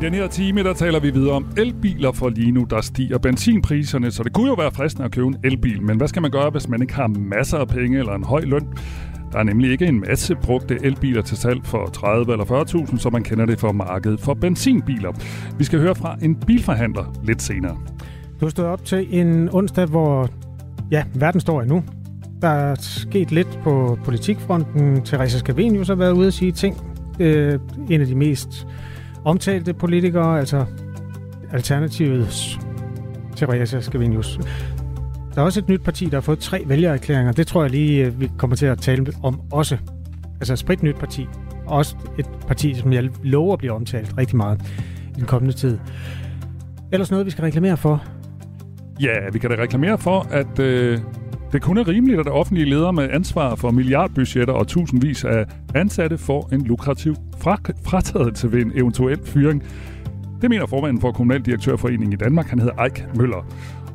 Den her time, der taler vi videre om elbiler, for lige nu der stiger benzinpriserne, så det kunne jo være fristende at købe en elbil, men hvad skal man gøre, hvis man ikke har masser af penge eller en høj løn? Der er nemlig ikke en masse brugte elbiler til salg for 30 eller 40.000, som man kender det fra markedet for benzinbiler. Vi skal høre fra en bilforhandler lidt senere. Du stod op til en onsdag, hvor ja, verden står endnu. Der er sket lidt på politikfronten. Therese Scavenius har været ude og sige ting. Øh, en af de mest omtalte politikere, altså Alternativets Theresa Scavenius. Der er også et nyt parti, der har fået tre vælgererklæringer. Det tror jeg lige, øh, vi kommer til at tale om også. Altså et spritnyt parti. Også et parti, som jeg lover bliver omtalt rigtig meget i den kommende tid. Ellers noget, vi skal reklamere for. Ja, vi kan da reklamere for, at øh, det kun er rimeligt, at offentlige ledere med ansvar for milliardbudgetter og tusindvis af ansatte får en lukrativ fratagelse ved en eventuel fyring. Det mener formanden for Kommunaldirektørforeningen i Danmark. Han hedder Eik Møller.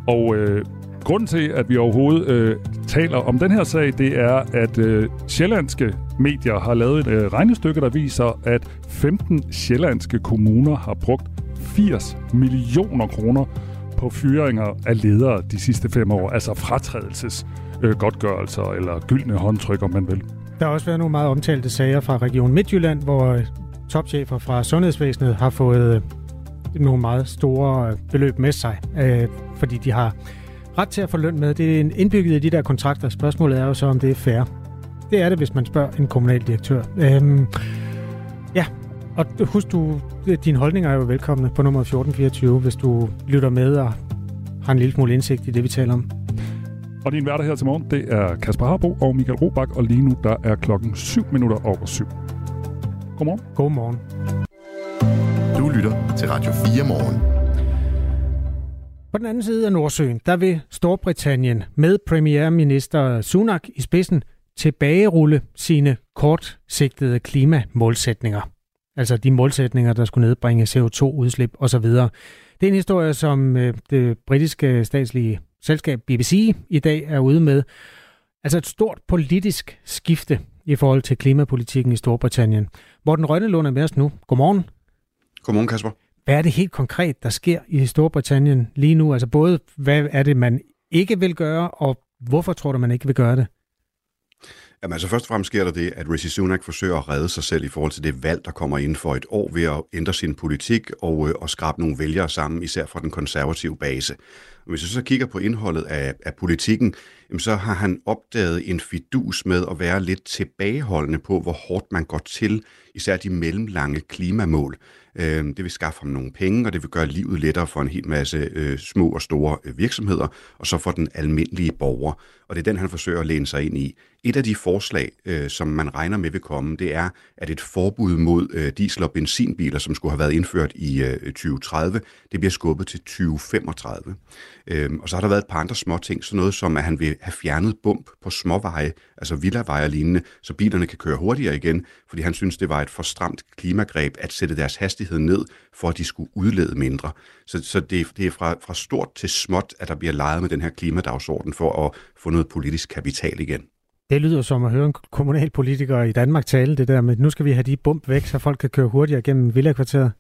Og øh, grunden til, at vi overhovedet øh, taler om den her sag, det er, at øh, sjællandske medier har lavet et øh, regnestykke, der viser, at 15 sjællandske kommuner har brugt 80 millioner kroner på fyringer af ledere de sidste fem år, altså fratrædelses øh, godtgørelser eller gyldne håndtryk, om man vil. Der har også været nogle meget omtalte sager fra Region Midtjylland, hvor øh, topchefer fra sundhedsvæsenet har fået øh, nogle meget store øh, beløb med sig, øh, fordi de har ret til at få løn med. Det er indbygget i de der kontrakter. Spørgsmålet er jo så, om det er fair. Det er det, hvis man spørger en kommunaldirektør. Øhm, ja, og husk, du, dine holdninger er jo velkomne på nummer 1424, hvis du lytter med og har en lille smule indsigt i det, vi taler om. Og din værter her til morgen, det er Kasper Harbo og Michael Robach, og lige nu der er klokken 7 minutter over 7. Godmorgen. Godmorgen. Du lytter til Radio 4 morgen. På den anden side af Nordsøen, der vil Storbritannien med premierminister Sunak i spidsen tilbagerulle sine kortsigtede klimamålsætninger. Altså de målsætninger, der skulle nedbringe CO2-udslip osv. Det er en historie, som øh, det britiske statslige selskab BBC i dag er ude med. Altså et stort politisk skifte i forhold til klimapolitikken i Storbritannien. Morten Rønnelund er med os nu. Godmorgen. Godmorgen, Kasper. Hvad er det helt konkret, der sker i Storbritannien lige nu? Altså både, hvad er det, man ikke vil gøre, og hvorfor tror du, man ikke vil gøre det? Jamen altså først og fremmest sker der det, at Rishi Sunak forsøger at redde sig selv i forhold til det valg, der kommer ind for et år ved at ændre sin politik og, øh, og skrabe nogle vælgere sammen, især fra den konservative base. Og hvis vi så kigger på indholdet af, af politikken, jamen så har han opdaget en fidus med at være lidt tilbageholdende på, hvor hårdt man går til især de mellemlange klimamål. Øh, det vil skaffe ham nogle penge, og det vil gøre livet lettere for en hel masse øh, små og store øh, virksomheder, og så for den almindelige borger. Og det er den, han forsøger at læne sig ind i. Et af de forslag, øh, som man regner med vil komme, det er, at et forbud mod øh, diesel- og benzinbiler, som skulle have været indført i øh, 2030, det bliver skubbet til 2035. Øh, og så har der været et par andre små ting, sådan noget som, at han vil have fjernet bump på småveje, altså villaveje og lignende, så bilerne kan køre hurtigere igen, fordi han synes, det var et for stramt klimagreb at sætte deres hastighed ned, for at de skulle udlede mindre. Så, så det, det er fra, fra stort til småt, at der bliver leget med den her klimadagsorden for at få noget politisk kapital igen. Det lyder som at høre en kommunalpolitiker i Danmark tale det der med, nu skal vi have de bump væk, så folk kan køre hurtigere gennem villakvarteret.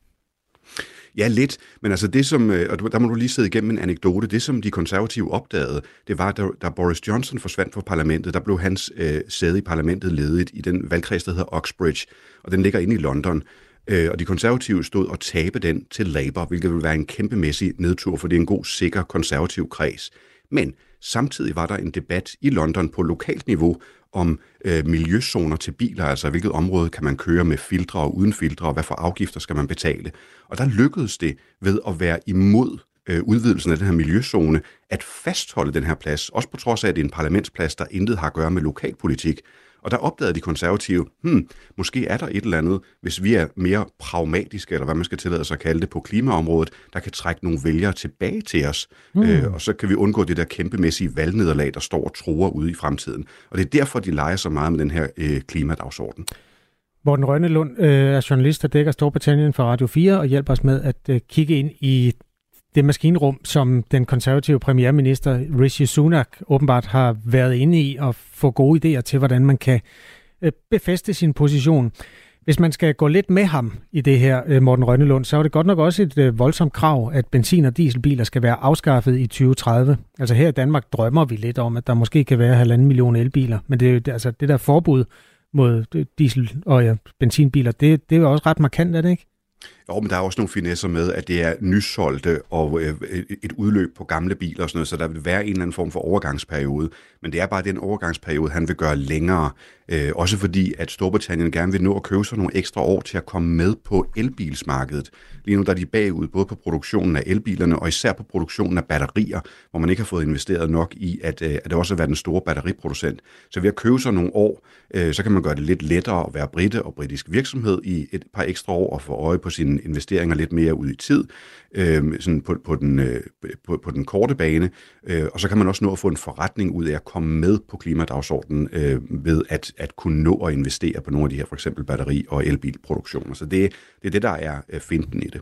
Ja, lidt. Men altså det som, øh, og der må du lige sidde igennem en anekdote, det som de konservative opdagede, det var, da, da Boris Johnson forsvandt fra parlamentet, der blev hans øh, sæde i parlamentet ledet i den valgkreds, der hedder Oxbridge, og den ligger inde i London. Øh, og de konservative stod og tabe den til Labour, hvilket vil være en kæmpemæssig nedtur, for det er en god, sikker konservativ kreds. Men samtidig var der en debat i London på lokalt niveau om øh, miljøzoner til biler, altså hvilket område kan man køre med filtre og uden filtre, og hvad for afgifter skal man betale. Og der lykkedes det ved at være imod øh, udvidelsen af den her miljøzone, at fastholde den her plads, også på trods af, at det er en parlamentsplads, der intet har at gøre med lokalpolitik. Og der opdagede de konservative, hmm, måske er der et eller andet, hvis vi er mere pragmatiske, eller hvad man skal tillade sig at kalde det på klimaområdet, der kan trække nogle vælgere tilbage til os. Mm. Øh, og så kan vi undgå det der kæmpemæssige valgnederlag, der står og truer ude i fremtiden. Og det er derfor, de leger så meget med den her øh, klimadagsorden. Morten Rønnelund øh, er journalist, der dækker Storbritannien for Radio 4 og hjælper os med at øh, kigge ind i det maskinrum, som den konservative premierminister Rishi Sunak åbenbart har været inde i og få gode idéer til, hvordan man kan øh, befeste sin position. Hvis man skal gå lidt med ham i det her, øh, Morten Rønnelund, så er det godt nok også et øh, voldsomt krav, at benzin- og dieselbiler skal være afskaffet i 2030. Altså her i Danmark drømmer vi lidt om, at der måske kan være halvanden million elbiler, men det, er altså det der forbud mod diesel- og ja, benzinbiler, det, det er jo også ret markant, er det ikke? Jo, men der er også nogle finesser med, at det er nysolgte og øh, øh, et udløb på gamle biler og sådan noget, så der vil være en eller anden form for overgangsperiode. Men det er bare den overgangsperiode, han vil gøre længere. Øh, også fordi, at Storbritannien gerne vil nå at købe sig nogle ekstra år til at komme med på elbilsmarkedet. Lige nu der er de bagud både på produktionen af elbilerne og især på produktionen af batterier, hvor man ikke har fået investeret nok i, at, øh, at det også er den store batteriproducent. Så ved at købe sig nogle år, øh, så kan man gøre det lidt lettere at være britte og britisk virksomhed i et par ekstra år og få øje på sine investeringer lidt mere ud i tid, øh, sådan på, på, den, øh, på, på den korte bane. Øh, og så kan man også nå at få en forretning ud af at komme med på klimadagsordenen øh, ved at, at kunne nå at investere på nogle af de her for eksempel batteri- og elbilproduktioner. Så det, det er det, der er øh, finten i det.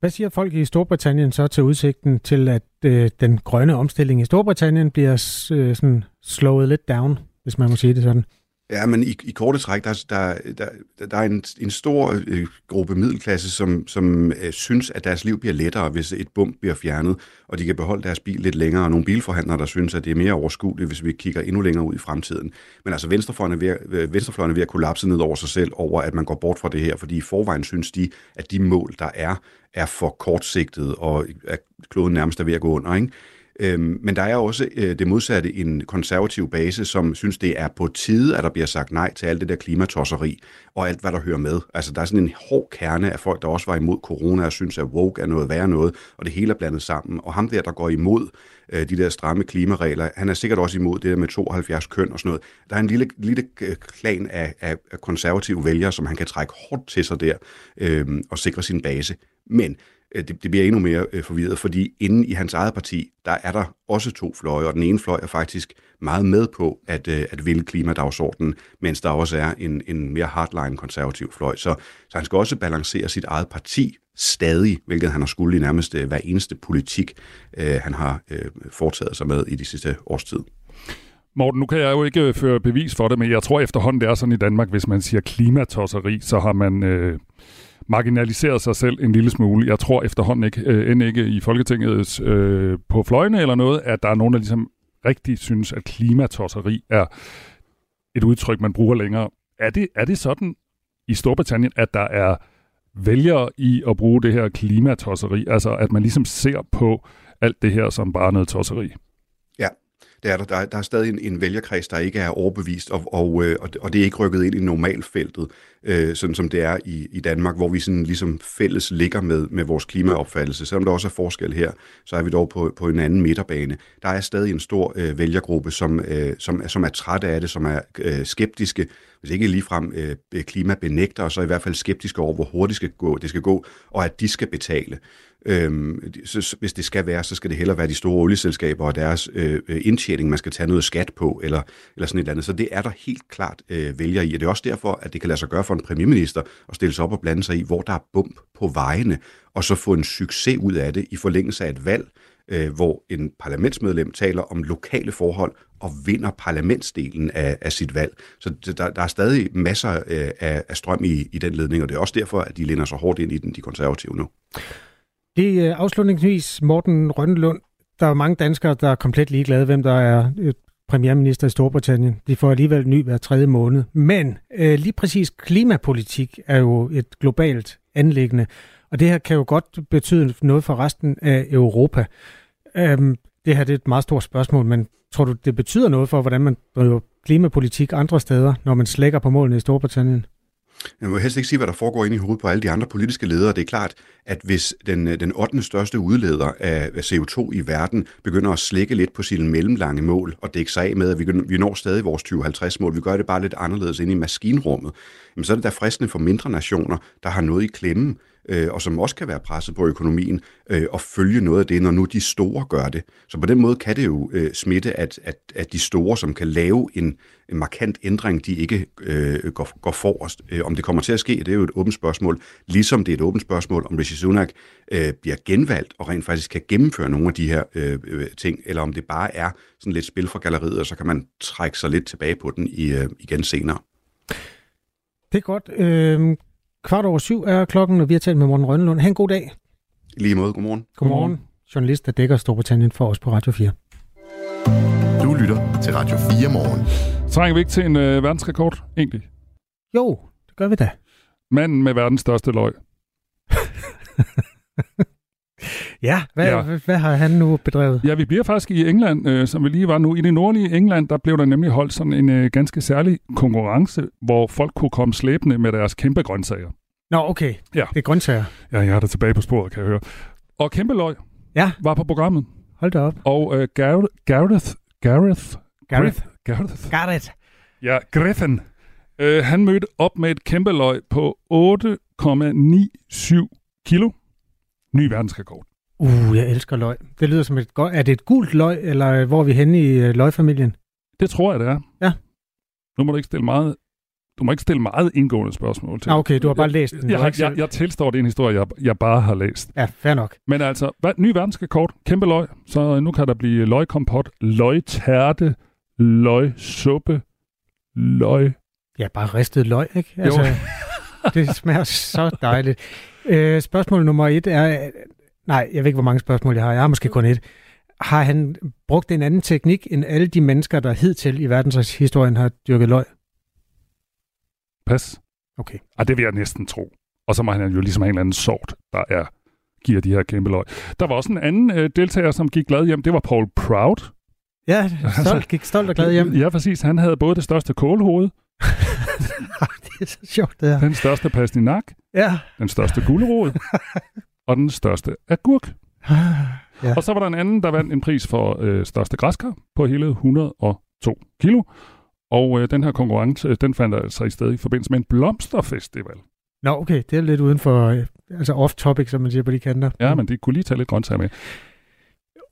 Hvad siger folk i Storbritannien så til udsigten til, at øh, den grønne omstilling i Storbritannien bliver øh, sådan slået lidt down, hvis man må sige det sådan? Ja, men i, i korte træk, der, der, der, der er en, en stor øh, gruppe middelklasse, som, som øh, synes, at deres liv bliver lettere, hvis et bump bliver fjernet, og de kan beholde deres bil lidt længere, og nogle bilforhandlere, der synes, at det er mere overskueligt, hvis vi kigger endnu længere ud i fremtiden. Men altså, venstrefløjen er ved, øh, venstrefløjen er ved at kollapse ned over sig selv, over at man går bort fra det her, fordi i forvejen synes de, at de mål, der er, er for kortsigtede, og øh, at kloden nærmest er ved at gå under, ikke? Øhm, men der er også øh, det modsatte, en konservativ base, som synes, det er på tide, at der bliver sagt nej til alt det der klimatosseri og alt, hvad der hører med. Altså, der er sådan en hård kerne af folk, der også var imod corona og synes, at woke er noget værre noget, og det hele er blandet sammen. Og ham der, der går imod øh, de der stramme klimaregler, han er sikkert også imod det der med 72 køn og sådan noget. Der er en lille, lille øh, klan af, af, konservative vælgere, som han kan trække hårdt til sig der øh, og sikre sin base. Men Øh, det, det bliver endnu mere øh, forvirret, fordi inden i hans eget parti, der er der også to fløje, og den ene fløj er faktisk meget med på at, øh, at ville klimadagsordenen, mens der også er en, en mere hardline konservativ fløj. Så, så han skal også balancere sit eget parti stadig, hvilket han har skulle i nærmest øh, hver eneste politik, øh, han har foretaget sig med i de sidste års tid. Morten, nu kan jeg jo ikke føre bevis for det, men jeg tror efterhånden, det er sådan i Danmark, hvis man siger klimatosseri, så har man øh, marginaliseret sig selv en lille smule. Jeg tror efterhånden ikke, øh, end ikke i Folketinget øh, på fløjene eller noget, at der er nogen, der ligesom rigtig synes, at klimatosseri er et udtryk, man bruger længere. Er det, er det sådan i Storbritannien, at der er vælgere i at bruge det her klimatosseri? Altså at man ligesom ser på alt det her som bare noget tosseri? Det er der. Der, der er stadig en, en vælgerkreds, der ikke er overbevist, og, og, øh, og det er ikke rykket ind i normalfeltet, øh, sådan som det er i, i Danmark, hvor vi sådan ligesom fælles ligger med, med vores klimaopfattelse. Selvom der også er forskel her, så er vi dog på, på en anden midterbane. Der er stadig en stor øh, vælgergruppe, som, øh, som, som er trætte af det, som er øh, skeptiske, hvis ikke ligefrem øh, klimabenægter, så i hvert fald skeptiske over, hvor hurtigt det skal gå, det skal gå, og at de skal betale. Øhm, så, hvis det skal være, så skal det heller være de store olieselskaber og deres øh, øh, indtjening, man skal tage noget skat på, eller, eller sådan et andet. Så det er der helt klart øh, vælger i, og det er også derfor, at det kan lade sig gøre for en premierminister at stille sig op og blande sig i, hvor der er bump på vejene, og så få en succes ud af det i forlængelse af et valg, øh, hvor en parlamentsmedlem taler om lokale forhold og vinder parlamentsdelen af, af sit valg. Så der, der er stadig masser øh, af, af strøm i, i den ledning, og det er også derfor, at de lænder så hårdt ind i den, de konservative nu. Det er øh, afslutningsvis Morten Rønnelund. Der er mange danskere, der er komplet ligeglade, hvem der er øh, premierminister i Storbritannien. De får alligevel ny hver tredje måned. Men øh, lige præcis klimapolitik er jo et globalt anlæggende, og det her kan jo godt betyde noget for resten af Europa. Øhm, det her det er et meget stort spørgsmål, men tror du, det betyder noget for, hvordan man driver klimapolitik andre steder, når man slækker på målene i Storbritannien? Jeg må helst ikke sige, hvad der foregår inde i hovedet på alle de andre politiske ledere. Det er klart, at hvis den, øh, den 8. største udleder af CO2 i verden begynder at slække lidt på sine mellemlange mål og dække sig af med, at vi, vi når stadig vores 2050-mål, vi gør det bare lidt anderledes inde i maskinrummet, jamen så er det da fristende for mindre nationer, der har noget i klemme, øh, og som også kan være presset på økonomien, øh, og følge noget af det, når nu de store gør det. Så på den måde kan det jo øh, smitte, at, at, at de store, som kan lave en, en markant ændring, de ikke øh, går, går forrest. Øh, om det kommer til at ske, det er jo et åbent spørgsmål, ligesom det er et åbent spørgsmål, om Rishi Sunak øh, bliver genvalgt og rent faktisk kan gennemføre nogle af de her øh, øh ting, eller om det bare er sådan lidt spil fra galleriet, og så kan man trække sig lidt tilbage på den i, øh, igen senere. Det er godt. Øh, kvart over syv er klokken, og vi har talt med Morten Rønnelund. Ha' en god dag. Lige måde, godmorgen. Godmorgen. Godmorgen. Journalist, der dækker Storbritannien for os på Radio 4. Du lytter til Radio 4 morgen. Trænger vi ikke til en øh, verdensrekord, egentlig? Jo, det gør vi da. Manden med verdens største løg. Ja, hvad, Ja. Hvad, hvad har han nu bedrevet? Ja, vi bliver faktisk i England, øh, som vi lige var nu. I det nordlige England, der blev der nemlig holdt sådan en øh, ganske særlig konkurrence, hvor folk kunne komme slæbende med deres kæmpe grøntsager. Nå, okay. Ja. Det er grøntsager. Ja, jeg er der tilbage på sporet, kan jeg høre. Og kæmpe løg Ja, var på programmet. hold da op. Og øh, Gareth, Gareth, Gareth, Gareth. Gareth, it. ja, Griffin, øh, han mødte op med et kæmpe løg på 8,97 kilo. Ny verdensrekord. Uh, jeg elsker løg. Det lyder som et godt... Er det et gult løg, eller hvor er vi henne i øh, løgfamilien? Det tror jeg, det er. Ja. Nu må du ikke stille meget, du må ikke stille meget indgående spørgsmål til. Ah, okay, du har bare læst den. Jeg, jeg, jeg, jeg tilstår, det er en historie, jeg, jeg bare har læst. Ja, fair nok. Men altså, hvad, ny verdensrekord, kæmpe løg, så nu kan der blive løgkompot, løgtærte, løgsuppe, løg. Ja, bare ristet løg, ikke? Altså, det smager så dejligt. Øh, spørgsmål nummer et er... Nej, jeg ved ikke, hvor mange spørgsmål jeg har. Jeg har måske kun et. Har han brugt en anden teknik end alle de mennesker, der hidtil i verdenshistorien har dyrket løg? Pas. Okay. Ah, det vil jeg næsten tro. Og så må han jo ligesom have en eller anden sort, der er giver de her kæmpe løg. Der var også en anden øh, deltager, som gik glad hjem. Det var Paul Proud. Ja, stolt, gik stolt og glad hjem. Ja, præcis. Han havde både det største kålhoved, det er så sjovt, det her. den største pastinak, Ja. den største gulerod og den største agurk. Ja. Og så var der en anden, der vandt en pris for øh, største græskar på hele 102 kilo. Og øh, den her konkurrence, øh, den fandt altså i sted i forbindelse med en blomsterfestival. Nå, okay, det er lidt uden for, øh, altså off-topic, som man siger på de kanter. Ja, men de kunne lige tage lidt grøntsager med.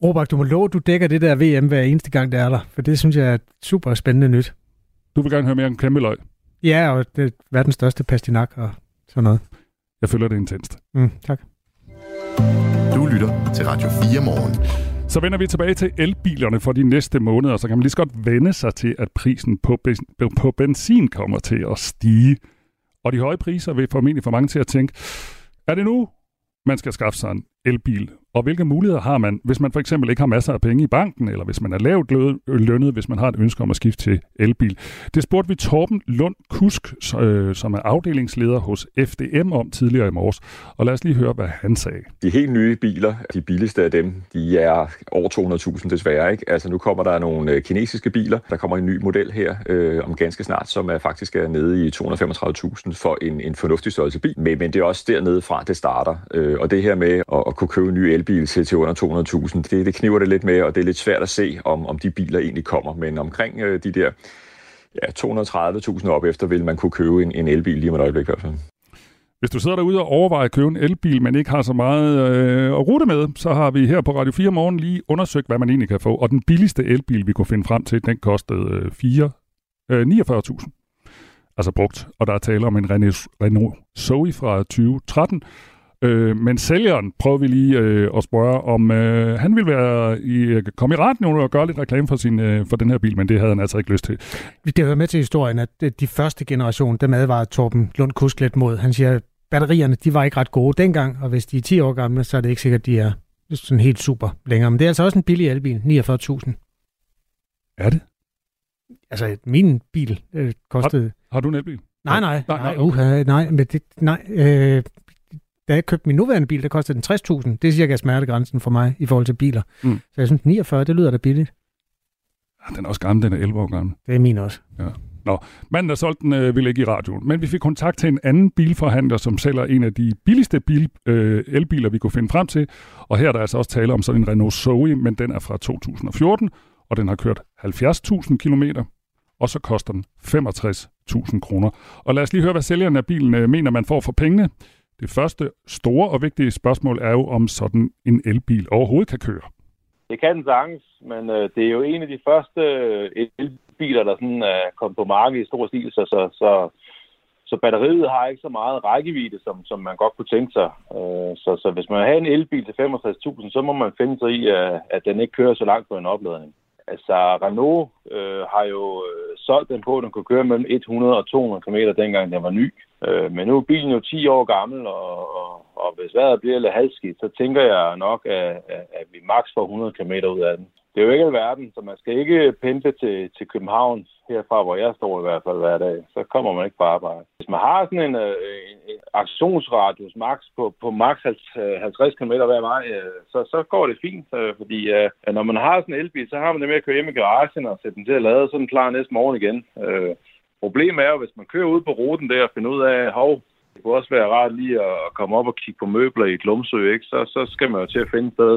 Robert, du må love, du dækker det der VM hver eneste gang, det er der, for det synes jeg er super spændende nyt. Du vil gerne høre mere om kæmpe løg. Ja, og det er verdens største pastinak og sådan noget. Jeg føler det intenst. Mm, tak. Du lytter til Radio 4 morgen. Så vender vi tilbage til elbilerne for de næste måneder, så kan man lige så godt vende sig til, at prisen på, på benzin kommer til at stige. Og de høje priser vil formentlig få mange til at tænke, er det nu, man skal skaffe sig en elbil? Og hvilke muligheder har man, hvis man for eksempel ikke har masser af penge i banken, eller hvis man er lavt lønnet, hvis man har et ønske om at skifte til elbil? Det spurgte vi Torben Lund Kusk, øh, som er afdelingsleder hos FDM om tidligere i morges. Og lad os lige høre, hvad han sagde. De helt nye biler, de billigste af dem, de er over 200.000 desværre. Ikke? Altså nu kommer der nogle øh, kinesiske biler. Der kommer en ny model her øh, om ganske snart, som er faktisk er nede i 235.000 for en, en fornuftig størrelse bil. Men, men det er også dernede fra, det starter. Øh, og det her med at, at kunne købe en ny elbil til, til under 200.000, det, det kniver det lidt med, og det er lidt svært at se, om, om de biler egentlig kommer. Men omkring øh, de der ja, 230.000 op efter, vil man kunne købe en, en elbil lige om et øjeblik i hvert fald. Hvis du sidder derude og overvejer at købe en elbil, men ikke har så meget øh, at rute med, så har vi her på Radio 4 Morgen lige undersøgt, hvad man egentlig kan få. Og den billigste elbil, vi kunne finde frem til, den kostede øh, 4, øh, 49.000. Altså brugt. Og der er tale om en Renault Zoe fra 2013. Øh, men sælgeren prøver vi lige øh, at spørge, om øh, han vil være i, komme i radioen og gøre lidt reklame for, sin, øh, for den her bil, men det havde han altså ikke lyst til. Det hører med til historien, at øh, de første generation, dem advarede Torben Lund Kusk lidt mod. Han siger, at batterierne, de var ikke ret gode dengang, og hvis de er 10 år gamle, så er det ikke sikkert, at de er sådan helt super længere. Men det er altså også en billig elbil, 49.000. Er det? Altså, min bil øh, kostede... Har du en elbil? Nej, nej, Nej, nej, nej, nej, uh, nej, men det, nej øh, da jeg købte min nuværende bil, der kostede den 60.000. Det er cirka smertegrænsen for mig i forhold til biler. Mm. Så jeg synes, 49, det lyder da billigt. Ah, Den er også gammel, den er 11 år gammel. Det er min også. Manden, der solgte den, øh, ville ikke i radioen. Men vi fik kontakt til en anden bilforhandler, som sælger en af de billigste bil, øh, elbiler, vi kunne finde frem til. Og her er der altså også tale om sådan en Renault Zoe, men den er fra 2014, og den har kørt 70.000 kilometer, og så koster den 65.000 kroner. Og lad os lige høre, hvad sælgeren af bilen øh, mener, man får for pengene. Det første store og vigtige spørgsmål er jo, om sådan en elbil overhovedet kan køre. Det kan den sagtens, men øh, det er jo en af de første øh, elbiler, der sådan øh, er kommet på markedet i stor stil, så, så, så, så batteriet har ikke så meget rækkevidde, som, som man godt kunne tænke sig. Øh, så, så hvis man har en elbil til 65.000, så må man finde sig i, at, at den ikke kører så langt på en opladning. Altså, Renault øh, har jo solgt den på, at den kunne køre mellem 100 og 200 km, dengang den var ny. Øh, men nu er bilen jo 10 år gammel, og, og, og hvis vejret bliver lidt halvskidt, så tænker jeg nok, at, at, at vi maks får 100 km ud af den. Det er jo ikke alverden, så man skal ikke pendle til, til København, herfra hvor jeg står i hvert fald hver dag. Så kommer man ikke på arbejde. Hvis man har sådan en, øh, en, en aktionsradius max på, på max 50 km hver vej, øh, så, så går det fint. Øh, fordi når man har sådan en elbil, så har man det med at køre hjem i garagen og sætte den til at lade, så den klar næste morgen igen. Problemet er jo, hvis man kører ud på ruten der og finder ud af, hov, det kunne også være rart lige at komme op og kigge på møbler i Glumsø, ikke? Så, så skal man jo til at finde et sted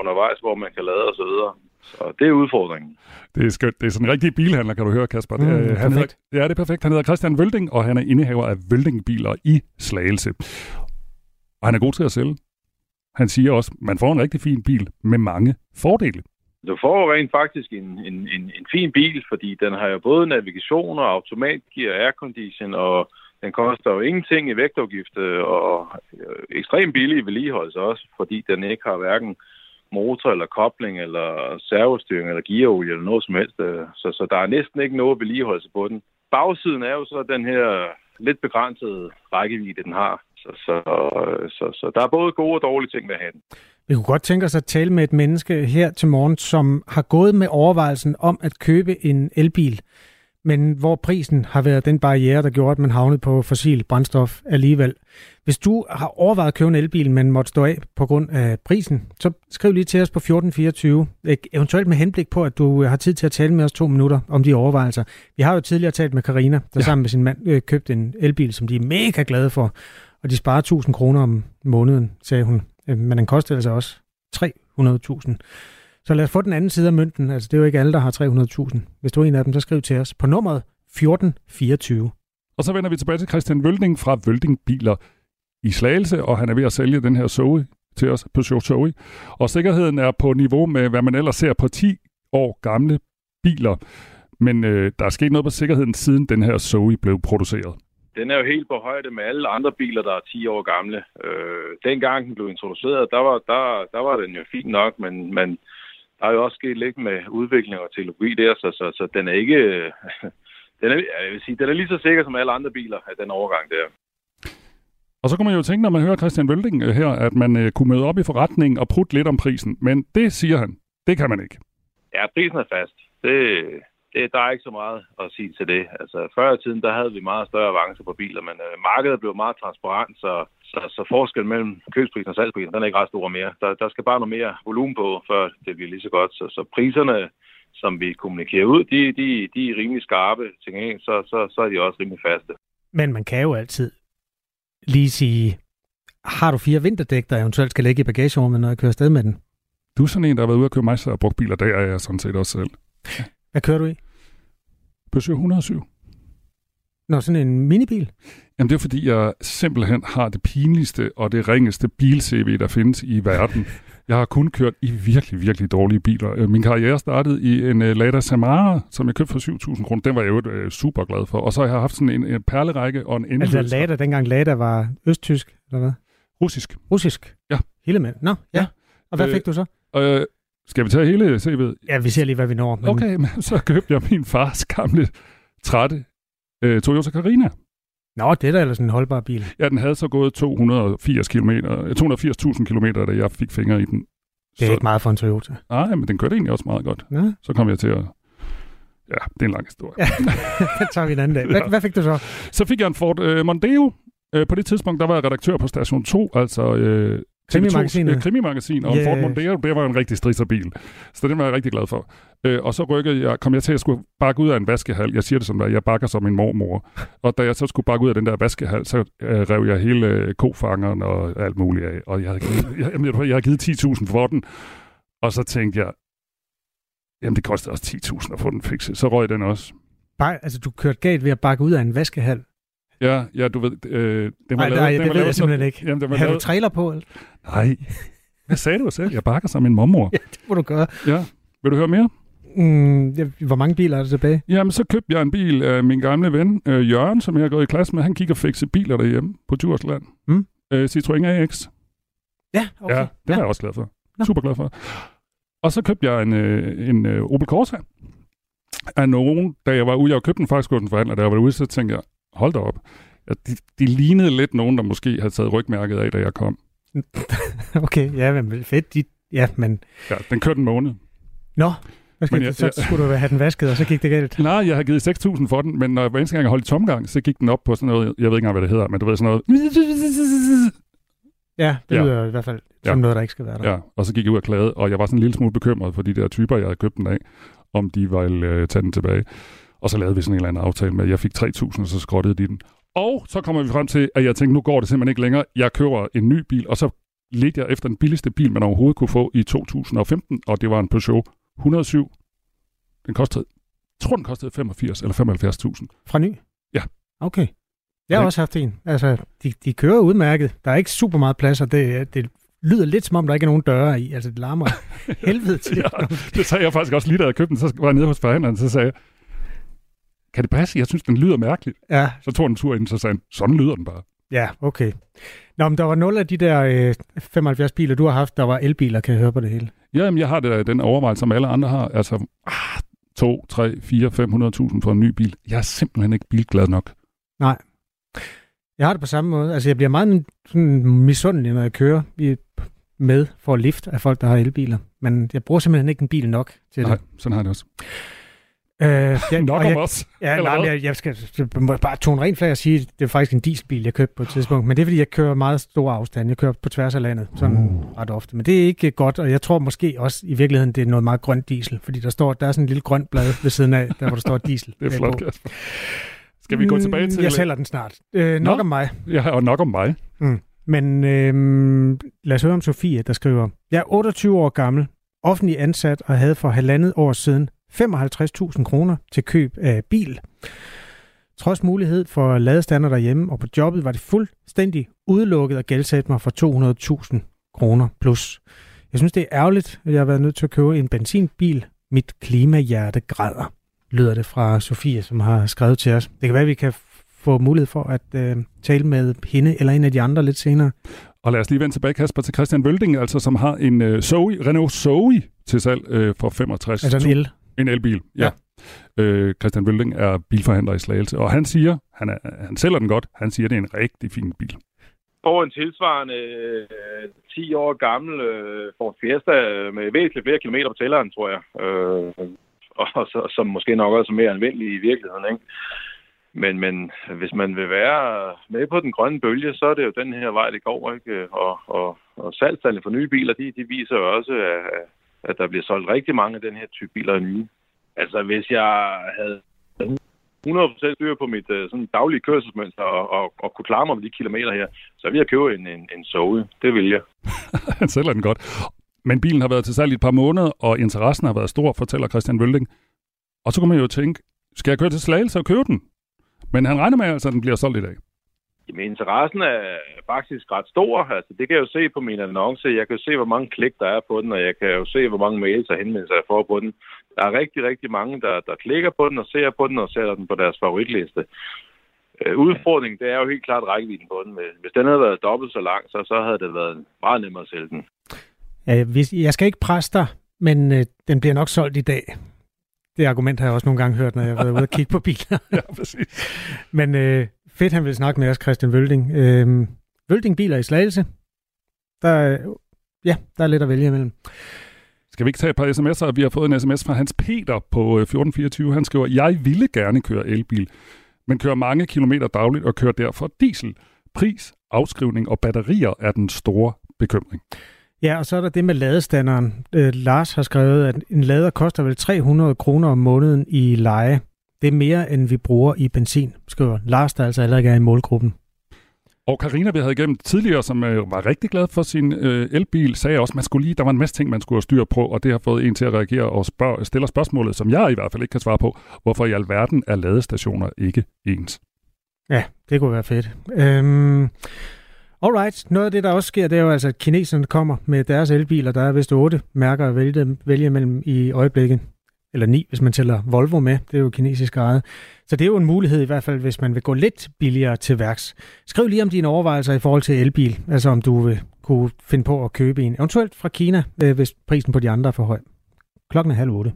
undervejs, hvor man kan lade og så videre. Så det er udfordringen. Det er skønt. Det er sådan en rigtig bilhandler, kan du høre, Kasper. Mm, det er, han hedder, ja, det er perfekt. Han hedder Christian Vølding, og han er indehaver af Vølding-biler i Slagelse. Og han er god til at sælge. Han siger også, man får en rigtig fin bil med mange fordele. Du får rent faktisk en, en, en, en fin bil, fordi den har jo både navigation og automatgear, aircondition, og den koster jo ingenting i vægtafgift, og øh, ekstremt billig i vedligeholdelse også, fordi den ikke har hverken motor eller kobling eller servostyring eller gearolie eller noget som helst. Øh, så, så der er næsten ikke noget vedligeholdelse på den. Bagsiden er jo så den her lidt begrænsede rækkevidde, den har. Så, så, øh, så, så der er både gode og dårlige ting ved at have den. Vi kunne godt tænke os at tale med et menneske her til morgen, som har gået med overvejelsen om at købe en elbil, men hvor prisen har været den barriere, der gjorde, at man havnede på fossil brændstof alligevel. Hvis du har overvejet at købe en elbil, men måtte stå af på grund af prisen, så skriv lige til os på 1424, eventuelt med henblik på, at du har tid til at tale med os to minutter om de overvejelser. Vi har jo tidligere talt med Karina, der ja. sammen med sin mand øh, købte en elbil, som de er mega glade for, og de sparer 1000 kroner om måneden, sagde hun. Øh, men den koster altså også 300.000. Så lad os få den anden side af mønten. Altså, det er jo ikke alle, der har 300.000. Hvis du er en af dem, så skriv til os på nummeret 1424. Og så vender vi tilbage til Christian Vølding fra Vølding Biler i Slagelse, og han er ved at sælge den her Zoe til os, Peugeot Zoe. Og sikkerheden er på niveau med, hvad man ellers ser på 10 år gamle biler. Men øh, der er sket noget på sikkerheden, siden den her Zoe blev produceret den er jo helt på højde med alle andre biler, der er 10 år gamle. Øh, dengang den blev introduceret, der var, der, der var den jo fint nok, men, men der er jo også sket lidt med udvikling og teknologi der, så, så, så den er ikke... den, er, jeg vil sige, den er lige så sikker som alle andre biler af den overgang der. Og så kunne man jo tænke, når man hører Christian Vølding øh, her, at man uh, kunne møde op i forretningen og putte lidt om prisen. Men det siger han, det kan man ikke. Ja, prisen er fast. Det, det, der er ikke så meget at sige til det. Altså, før i tiden, der havde vi meget større avancer på biler, men øh, markedet blev meget transparent, så, så, så forskellen mellem købsprisen og salgsprisen, den er ikke ret stor mere. Der, der skal bare noget mere volumen på, før det bliver lige så godt. Så, så priserne, som vi kommunikerer ud, de, de, de er rimelig skarpe til gengæld, så, så, så er de også rimelig faste. Men man kan jo altid lige sige, har du fire vinterdæk, der eventuelt skal ligge i bagagerummet, når jeg kører afsted med den? Du er sådan en, der har været ude at køre masser af brugt biler, der er jeg sådan set også selv. Hvad kører du i? Peugeot 107. Nå, sådan en minibil? Jamen det er fordi, jeg simpelthen har det pinligste og det ringeste bil-CV, der findes i verden. Jeg har kun kørt i virkelig, virkelig dårlige biler. Øh, min karriere startede i en uh, Lada Samara, som jeg købte for 7.000 kroner. Den var jeg jo uh, super glad for. Og så har jeg haft sådan en, en perlerække og en endeløs. Altså Lada, dengang Lada var østtysk, eller hvad? Russisk. Russisk? Ja. Hele med? Nå, ja. ja. Og hvad øh, fik du så? Øh, skal vi tage hele CV'et? Ja, vi ser lige, hvad vi når. Men... Okay, men så købte jeg min fars gamle, trætte øh, Toyota Carina. Nå, det er da ellers en holdbar bil. Ja, den havde så gået 280 km, 280.000 km, da jeg fik fingre i den. Det er så... ikke meget for en Toyota. Nej, men den kørte egentlig også meget godt. Ja. Så kom jeg til at... Ja, det er en lang historie. Ja, det tager vi en anden dag. Hvad, ja. hvad fik du så? Så fik jeg en Ford øh, Mondeo. Øh, på det tidspunkt, der var jeg redaktør på Station 2, altså øh, Krimimagasinet. Øh, krimimagasin, og yes. Ford Mondeo, det var en rigtig stridserbil. Så det var jeg rigtig glad for. Øh, og så rykkede jeg, kom jeg til at skulle bakke ud af en vaskehal. Jeg siger det sådan, at jeg bakker som min mormor. Og da jeg så skulle bakke ud af den der vaskehal, så øh, rev jeg hele øh, kofangeren og alt muligt af. Og jeg havde givet, jeg, jeg, jeg havde givet 10.000 for den. Og så tænkte jeg, jamen det kostede også 10.000 at få den fikset. Så røg den også. Bare, altså du kørte galt ved at bakke ud af en vaskehal? Ja, ja, du ved, øh, det var Nej, lavet, nej, det var ved jeg simpelthen ikke. Jamen, det var Har du lavet, trailer på? eller? nej, hvad sagde du selv? Jeg bakker som min mormor. Ja, det må du gøre. Ja, vil du høre mere? Mm, ja, hvor mange biler er der tilbage? Jamen, så købte jeg en bil af min gamle ven, øh, Jørgen, som jeg har gået i klasse med. Han kigger fikse biler derhjemme på Djursland. Mm. Øh, Citroën AX. Ja, okay. Ja, det var jeg også glad for. Nå. Super glad for. Og så købte jeg en, øh, en øh, Opel Corsa af nogen, da jeg var ude. Jeg købte den faktisk hos en forhandler, da jeg var ude, så tænkte jeg, hold da op. De, de lignede lidt nogen, der måske havde taget rygmærket af, da jeg kom. Okay, ja, men fedt. De, ja, men... Ja, den kørte en måned. Nå, hvad skal Men jeg, jeg- så jeg- skulle du have den vasket, og så gik det galt. Nej, jeg har givet 6.000 for den, men når jeg hver eneste gang jeg holdt i tomgang, så gik den op på sådan noget, jeg ved ikke engang, hvad det hedder, men du ved sådan noget, Ja, det Ja. lyder i hvert fald som Ja. noget, der ikke skal være der. Ja, og så gik jeg ud og klagede, og jeg var sådan en lille smule bekymret for de der typer, jeg havde købt den af, om de ville øh, tage den tilbage. Og så lavede vi sådan en eller anden aftale med, at jeg fik 3.000, og så skrottede de den. Og så kommer vi frem til, at jeg tænkte, nu går det simpelthen ikke længere. Jeg køber en ny bil, og så ledte jeg efter den billigste bil, man overhovedet kunne få i 2015, og det var en Peugeot 107. Den kostede, jeg tror den kostede 85 eller 75.000. Fra ny? Ja. Okay. Jeg har også haft en. Altså, de, de kører udmærket. Der er ikke super meget plads, og det, det lyder lidt som om, der ikke er nogen døre i. Altså, det larmer helvede til. Ja, det sagde jeg faktisk også lige, da jeg købte den. Så var jeg nede hos forhandleren, så sagde jeg, kan det passe? Jeg synes, den lyder mærkeligt. Ja, Så tog en tur ind, så sagde han, sådan lyder den bare. ja, okay. Nå, men der var nul af de der øh, 75 biler, du har haft, der var elbiler, kan jeg høre på det hele. Jamen, jeg har det, den overvejelse, som alle andre har. Altså, ah, 2, 3, 4, 500.000 for en ny bil. Jeg er simpelthen ikke bilglad nok. Jeg har det på samme måde. Altså, jeg bliver meget sådan misundelig, når jeg kører med for lift af folk, der har elbiler. Men jeg bruger simpelthen ikke en bil nok til Nej, det. sådan har jeg det også. Øh, jeg, Nok om jeg, os. Ja, nej, men jeg, jeg skal jeg må bare tone rent flag og sige, at det er faktisk en dieselbil, jeg købte på et tidspunkt. Men det er, fordi jeg kører meget store afstande. Jeg kører på tværs af landet, sådan Uh. ret ofte. Men det er ikke godt, og jeg tror måske også i virkeligheden, det er noget meget grønt diesel. Fordi der står, der er sådan en lille grønt blad ved siden af, der hvor der står diesel. Det er flot. Kasper. Skal vi gå tilbage Mm, til... Jeg sælger den snart. Øh, nok Nå. om mig. Ja, og nok om mig. Men øh, lad os høre om Sofie, der skriver, Jeg er 28 år gammel, offentlig ansat og havde for halvandet år siden 55.000 kroner til køb af bil. Trods mulighed for ladestander derhjemme og på jobbet var det fuldstændig udelukket at gældsætte mig for 200.000 kroner plus. Jeg synes, det er ærgerligt, at jeg har været nødt til at købe en benzinbil. Mit klimahjerte græder, lyder det fra Sofie, som har skrevet til os. Det kan være, at vi kan få mulighed for at øh, tale med hende eller en af de andre lidt senere. Og lad os lige vende tilbage, Kasper, til Christian Vølding, altså, som har en uh, Zoe, Renault Zoe til salg uh, for 65. Altså en el. En elbil, ja. ja. Øh, Christian Vølding er bilforhandler i Slagelse, og han siger, han, er, han sælger den godt, han siger, det er en rigtig fin bil. På en tilsvarende øh, 10 år gammel øh, Ford Fiesta øh, med væsentligt flere kilometer på tælleren, tror jeg. Øh, og så, som måske nok også er mere anvendelig i virkeligheden. Ikke? Men, men hvis man vil være med på den grønne bølge, så er det jo den her vej, det går. Ikke? Og, og, og salgstallene for nye biler, de, de viser jo også, at, at der bliver solgt rigtig mange af den her type biler nye. Altså hvis jeg havde 100% styr på mit øh, sådan daglige kørselsmønster og, og, og kunne klare mig med de kilometer her, så ville jeg købe en, en, en Zoe. Det vil jeg. han sælger den godt. Men bilen har været til salg i et par måneder, og interessen har været stor, fortæller Christian Vølding. Og så kunne man jo tænke, skal jeg køre til Slagelse og købe den? Men han regner med, altså, at den bliver solgt i dag. Jamen, interessen er faktisk ret stor. Altså, det kan jeg jo se på min annonce. Jeg kan jo se, hvor mange klik der er på den, og jeg kan jo se, hvor mange mails og henvendelser jeg får på den. Der er rigtig, rigtig mange, der, der klikker på den og ser på den og sætter den på deres favoritliste. Øh, udfordringen, det er jo helt klart rækkevidden på den. Hvis den havde været dobbelt så lang, så, så havde det været meget nemmere at sælge den. Jeg skal ikke presse dig, men øh, den bliver nok solgt i dag. Det argument har jeg også nogle gange hørt, når jeg har været ude og kigge på biler. Ja, præcis. Men øh, fedt, han vil snakke med os, Christian Vølding. Øh, Vølding Biler i Slagelse. Der, er- ja, der er lidt at vælge imellem. Skal vi ikke tage et par sms'er? Vi har fået en sms fra Hans Peter på øh, 1424. Han skriver, jeg ville gerne køre elbil, men kører mange kilometer dagligt og kører derfor diesel. Pris, afskrivning og batterier er den store bekymring. Ja, og så er der det med ladestanderen. Øh, Lars har skrevet, at en lader koster vel 300 kroner om måneden i leje. Det er mere, end vi bruger i benzin, skriver Lars, der altså heller ikke er i målgruppen. Og Karina, vi havde igennem tidligere, som øh, var rigtig glad for sin øh, elbil, sagde også, man skulle lige, der var en masse ting, man skulle have styr på, og det har fået en til at reagere og spørg, stiller spørgsmålet, som jeg i hvert fald ikke kan svare på. Hvorfor i alverden er ladestationer ikke ens? Ja, det kunne være fedt. Øhm, alright, noget af det, der også sker, det er jo altså, at kineserne kommer med deres elbiler. Der er vist otte mærker at vælge, vælge mellem i øjeblikket. Eller ni, hvis man tæller Volvo med. Det er jo kinesisk ejet. Så det er jo en mulighed i hvert fald, hvis man vil gå lidt billigere til værks. Skriv lige om dine overvejelser i forhold til elbil. Altså om du vil kunne finde på at købe en. Eventuelt fra Kina, øh, hvis prisen på de andre er for høj. Klokken er halv otte.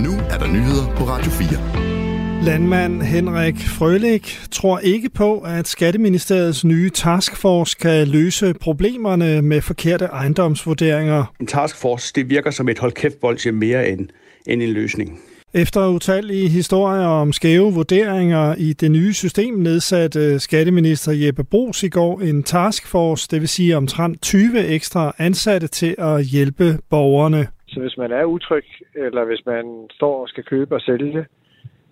Nu er der nyheder på Radio 4. Landmand Henrik Frølik tror ikke på, at Skatteministeriets nye taskforce kan løse problemerne med forkerte ejendomsvurderinger. En taskforce det virker som et hold kæft mere end, end en løsning. Efter utallige historier om skæve vurderinger i det nye system nedsatte skatteminister Jeppe Brugs i går en taskforce, det vil sige omtrent 20 ekstra ansatte til at hjælpe borgerne. Så hvis man er utryg, eller hvis man står og skal købe og sælge,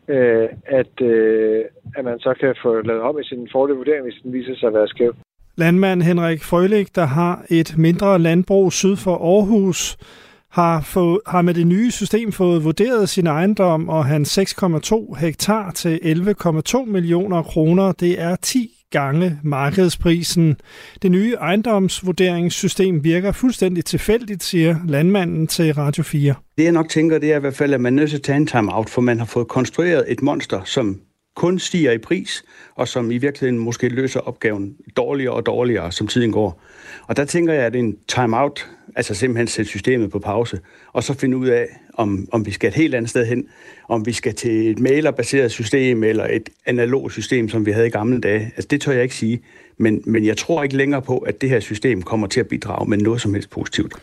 øh, at, øh, at man så kan få lavet om i sin fordel vurdering, hvis den viser sig at være skæv. Landmand Henrik Frølik, der har et mindre landbrug syd for Aarhus, har, få, har med det nye system fået vurderet sin ejendom og hans 6,2 hektar til 11,2 millioner kroner. Det er 10 gange markedsprisen. Det nye ejendomsvurderingssystem virker fuldstændig tilfældigt, siger landmanden til Radio 4. Det jeg nok tænker, det er i hvert fald, at man er nødt til at tage en time-out, for man har fået konstrueret et monster, som kun stiger i pris, og som i virkeligheden måske løser opgaven dårligere og dårligere, som tiden går. Og der tænker jeg, at en time-out, altså simpelthen sætte systemet på pause, og så finde ud af, om, om vi skal et helt andet sted hen, om vi skal til et mailerbaseret system, eller et analogt system, som vi havde i gamle dage. Altså det tør jeg ikke sige, men, men jeg tror ikke længere på, at det her system kommer til at bidrage med noget som helst positivt.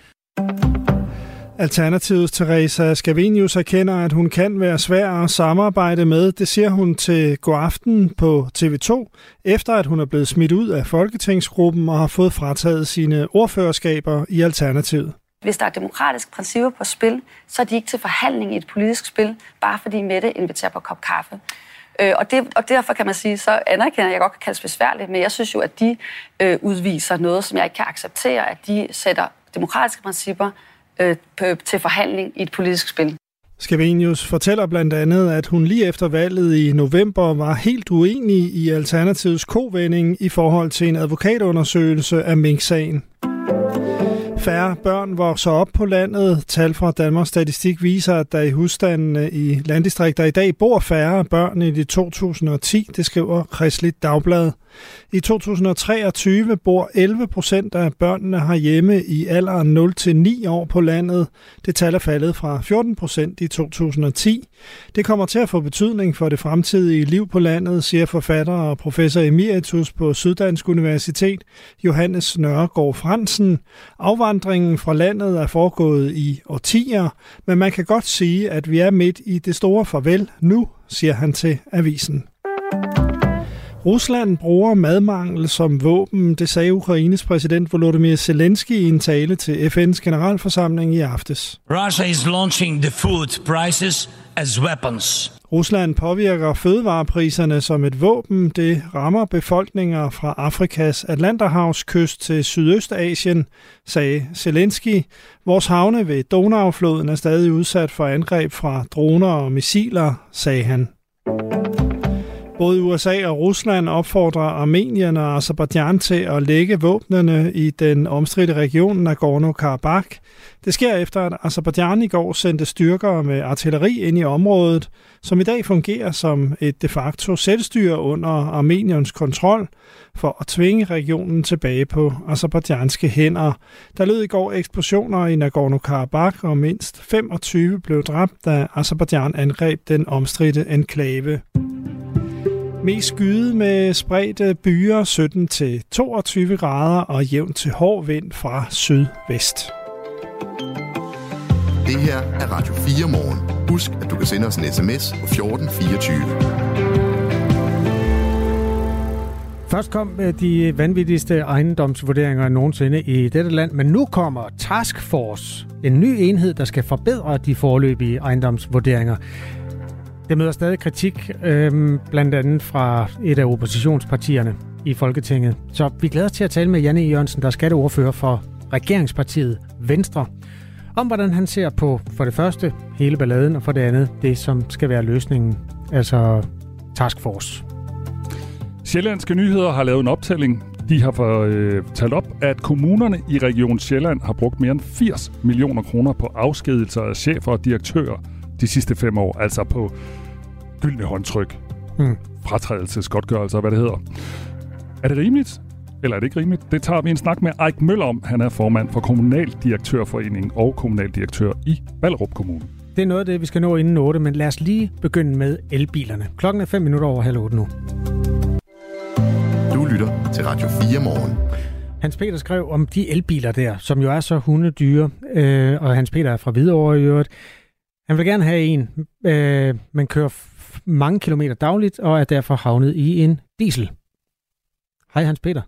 Alternativets Teresa Scavenius erkender, at hun kan være svær at samarbejde med. Det siger hun til God Aften på TV2, efter at hun er blevet smidt ud af Folketingsgruppen og har fået frataget sine ordførerskaber i Alternativet. Hvis der er demokratiske principper på spil, så er de ikke til forhandling i et politisk spil, bare fordi Mette inviterer på kop kaffe. Øh, og, det, og derfor kan man sige, så anerkender jeg godt kan kaldes besværligt, men jeg synes jo, at de øh, udviser noget, som jeg ikke kan acceptere, at de sætter demokratiske principper øh, til forhandling i et politisk spil. Skavenius fortæller blandt andet, at hun lige efter valget i november var helt uenig i Alternativets kovending i forhold til en advokatundersøgelse af Mink-sagen. Færre børn vokser op på landet. Tal fra Danmarks Statistik viser, at der i husstandene i landdistrikter i dag bor færre børn end i 2010, det skriver Kristeligt Dagblad. I 2023 bor 11 procent af børnene herhjemme i alderen 0-9 år på landet. Det tal er faldet fra 14 procent i 2010. Det kommer til at få betydning for det fremtidige liv på landet, siger forfatter og professor emeritus på Syddansk Universitet, Johannes Nørregård Fransen. Afvandringen fra landet er foregået i årtier, men man kan godt sige, at vi er midt i det store farvel nu, siger han til avisen. Rusland bruger madmangel som våben, det sagde Ukraines præsident Volodymyr Zelensky i en tale til FN's generalforsamling i aftes. Russia is launching the food prices as weapons. Rusland påvirker fødevarepriserne som et våben. Det rammer befolkninger fra Afrikas Atlanterhavskyst til Sydøstasien, sagde Zelensky. Vores havne ved Donaufloden er stadig udsat for angreb fra droner og missiler, sagde han. Både USA og Rusland opfordrer Armenien og Azerbaijan til at lægge våbnene i den omstridte region Nagorno-Karabakh. Det sker efter, at Azerbaijan i går sendte styrker med artilleri ind i området, som i dag fungerer som et de facto selvstyre under Armeniens kontrol for at tvinge regionen tilbage på azerbaijanske hænder. Der lød i går eksplosioner i Nagorno-Karabakh, og mindst 25 blev dræbt, da Azerbaijan angreb den omstridte enklave. Mest skyde med spredte byer 17 til 22 grader og jævn til hård vind fra sydvest. Det her er Radio 4 morgen. Husk, at du kan sende os en sms på 1424. Først kom øh, de vanvittigste ejendomsvurderinger nogensinde i dette land, men nu kommer Task Force, en ny enhed, der skal forbedre de forløbige ejendomsvurderinger. Det møder stadig kritik, øhm, blandt andet fra et af oppositionspartierne i Folketinget. Så vi glæder os til at tale med Janne e. Jørgensen, der er skatteordfører for regeringspartiet Venstre, om hvordan han ser på for det første hele balladen, og for det andet det, som skal være løsningen, altså taskforce. Sjællandske Nyheder har lavet en optælling. De har for, øh, talt op, at kommunerne i Region Sjælland har brugt mere end 80 millioner kroner på afskedelser af chefer og direktører de sidste fem år. Altså på gyldne håndtryk, Hmm. fratrædelsesgodtgørelser, hvad det hedder. Er det rimeligt? Eller er det ikke rimeligt? Det tager vi en snak med Eik Møller om. Han er formand for Kommunaldirektørforeningen og kommunaldirektør i Ballerup Kommune. Det er noget af det, vi skal nå inden 8, men lad os lige begynde med elbilerne. Klokken er 5 minutter over halv 8 nu. Du lytter til Radio 4 morgen. Hans Peter skrev om de elbiler der, som jo er så hundedyre, øh, og Hans Peter er fra Hvidovre i øvrigt. Han vil gerne have en, øh, men kører f- mange kilometer dagligt, og er derfor havnet i en diesel. Hej Hans Peter.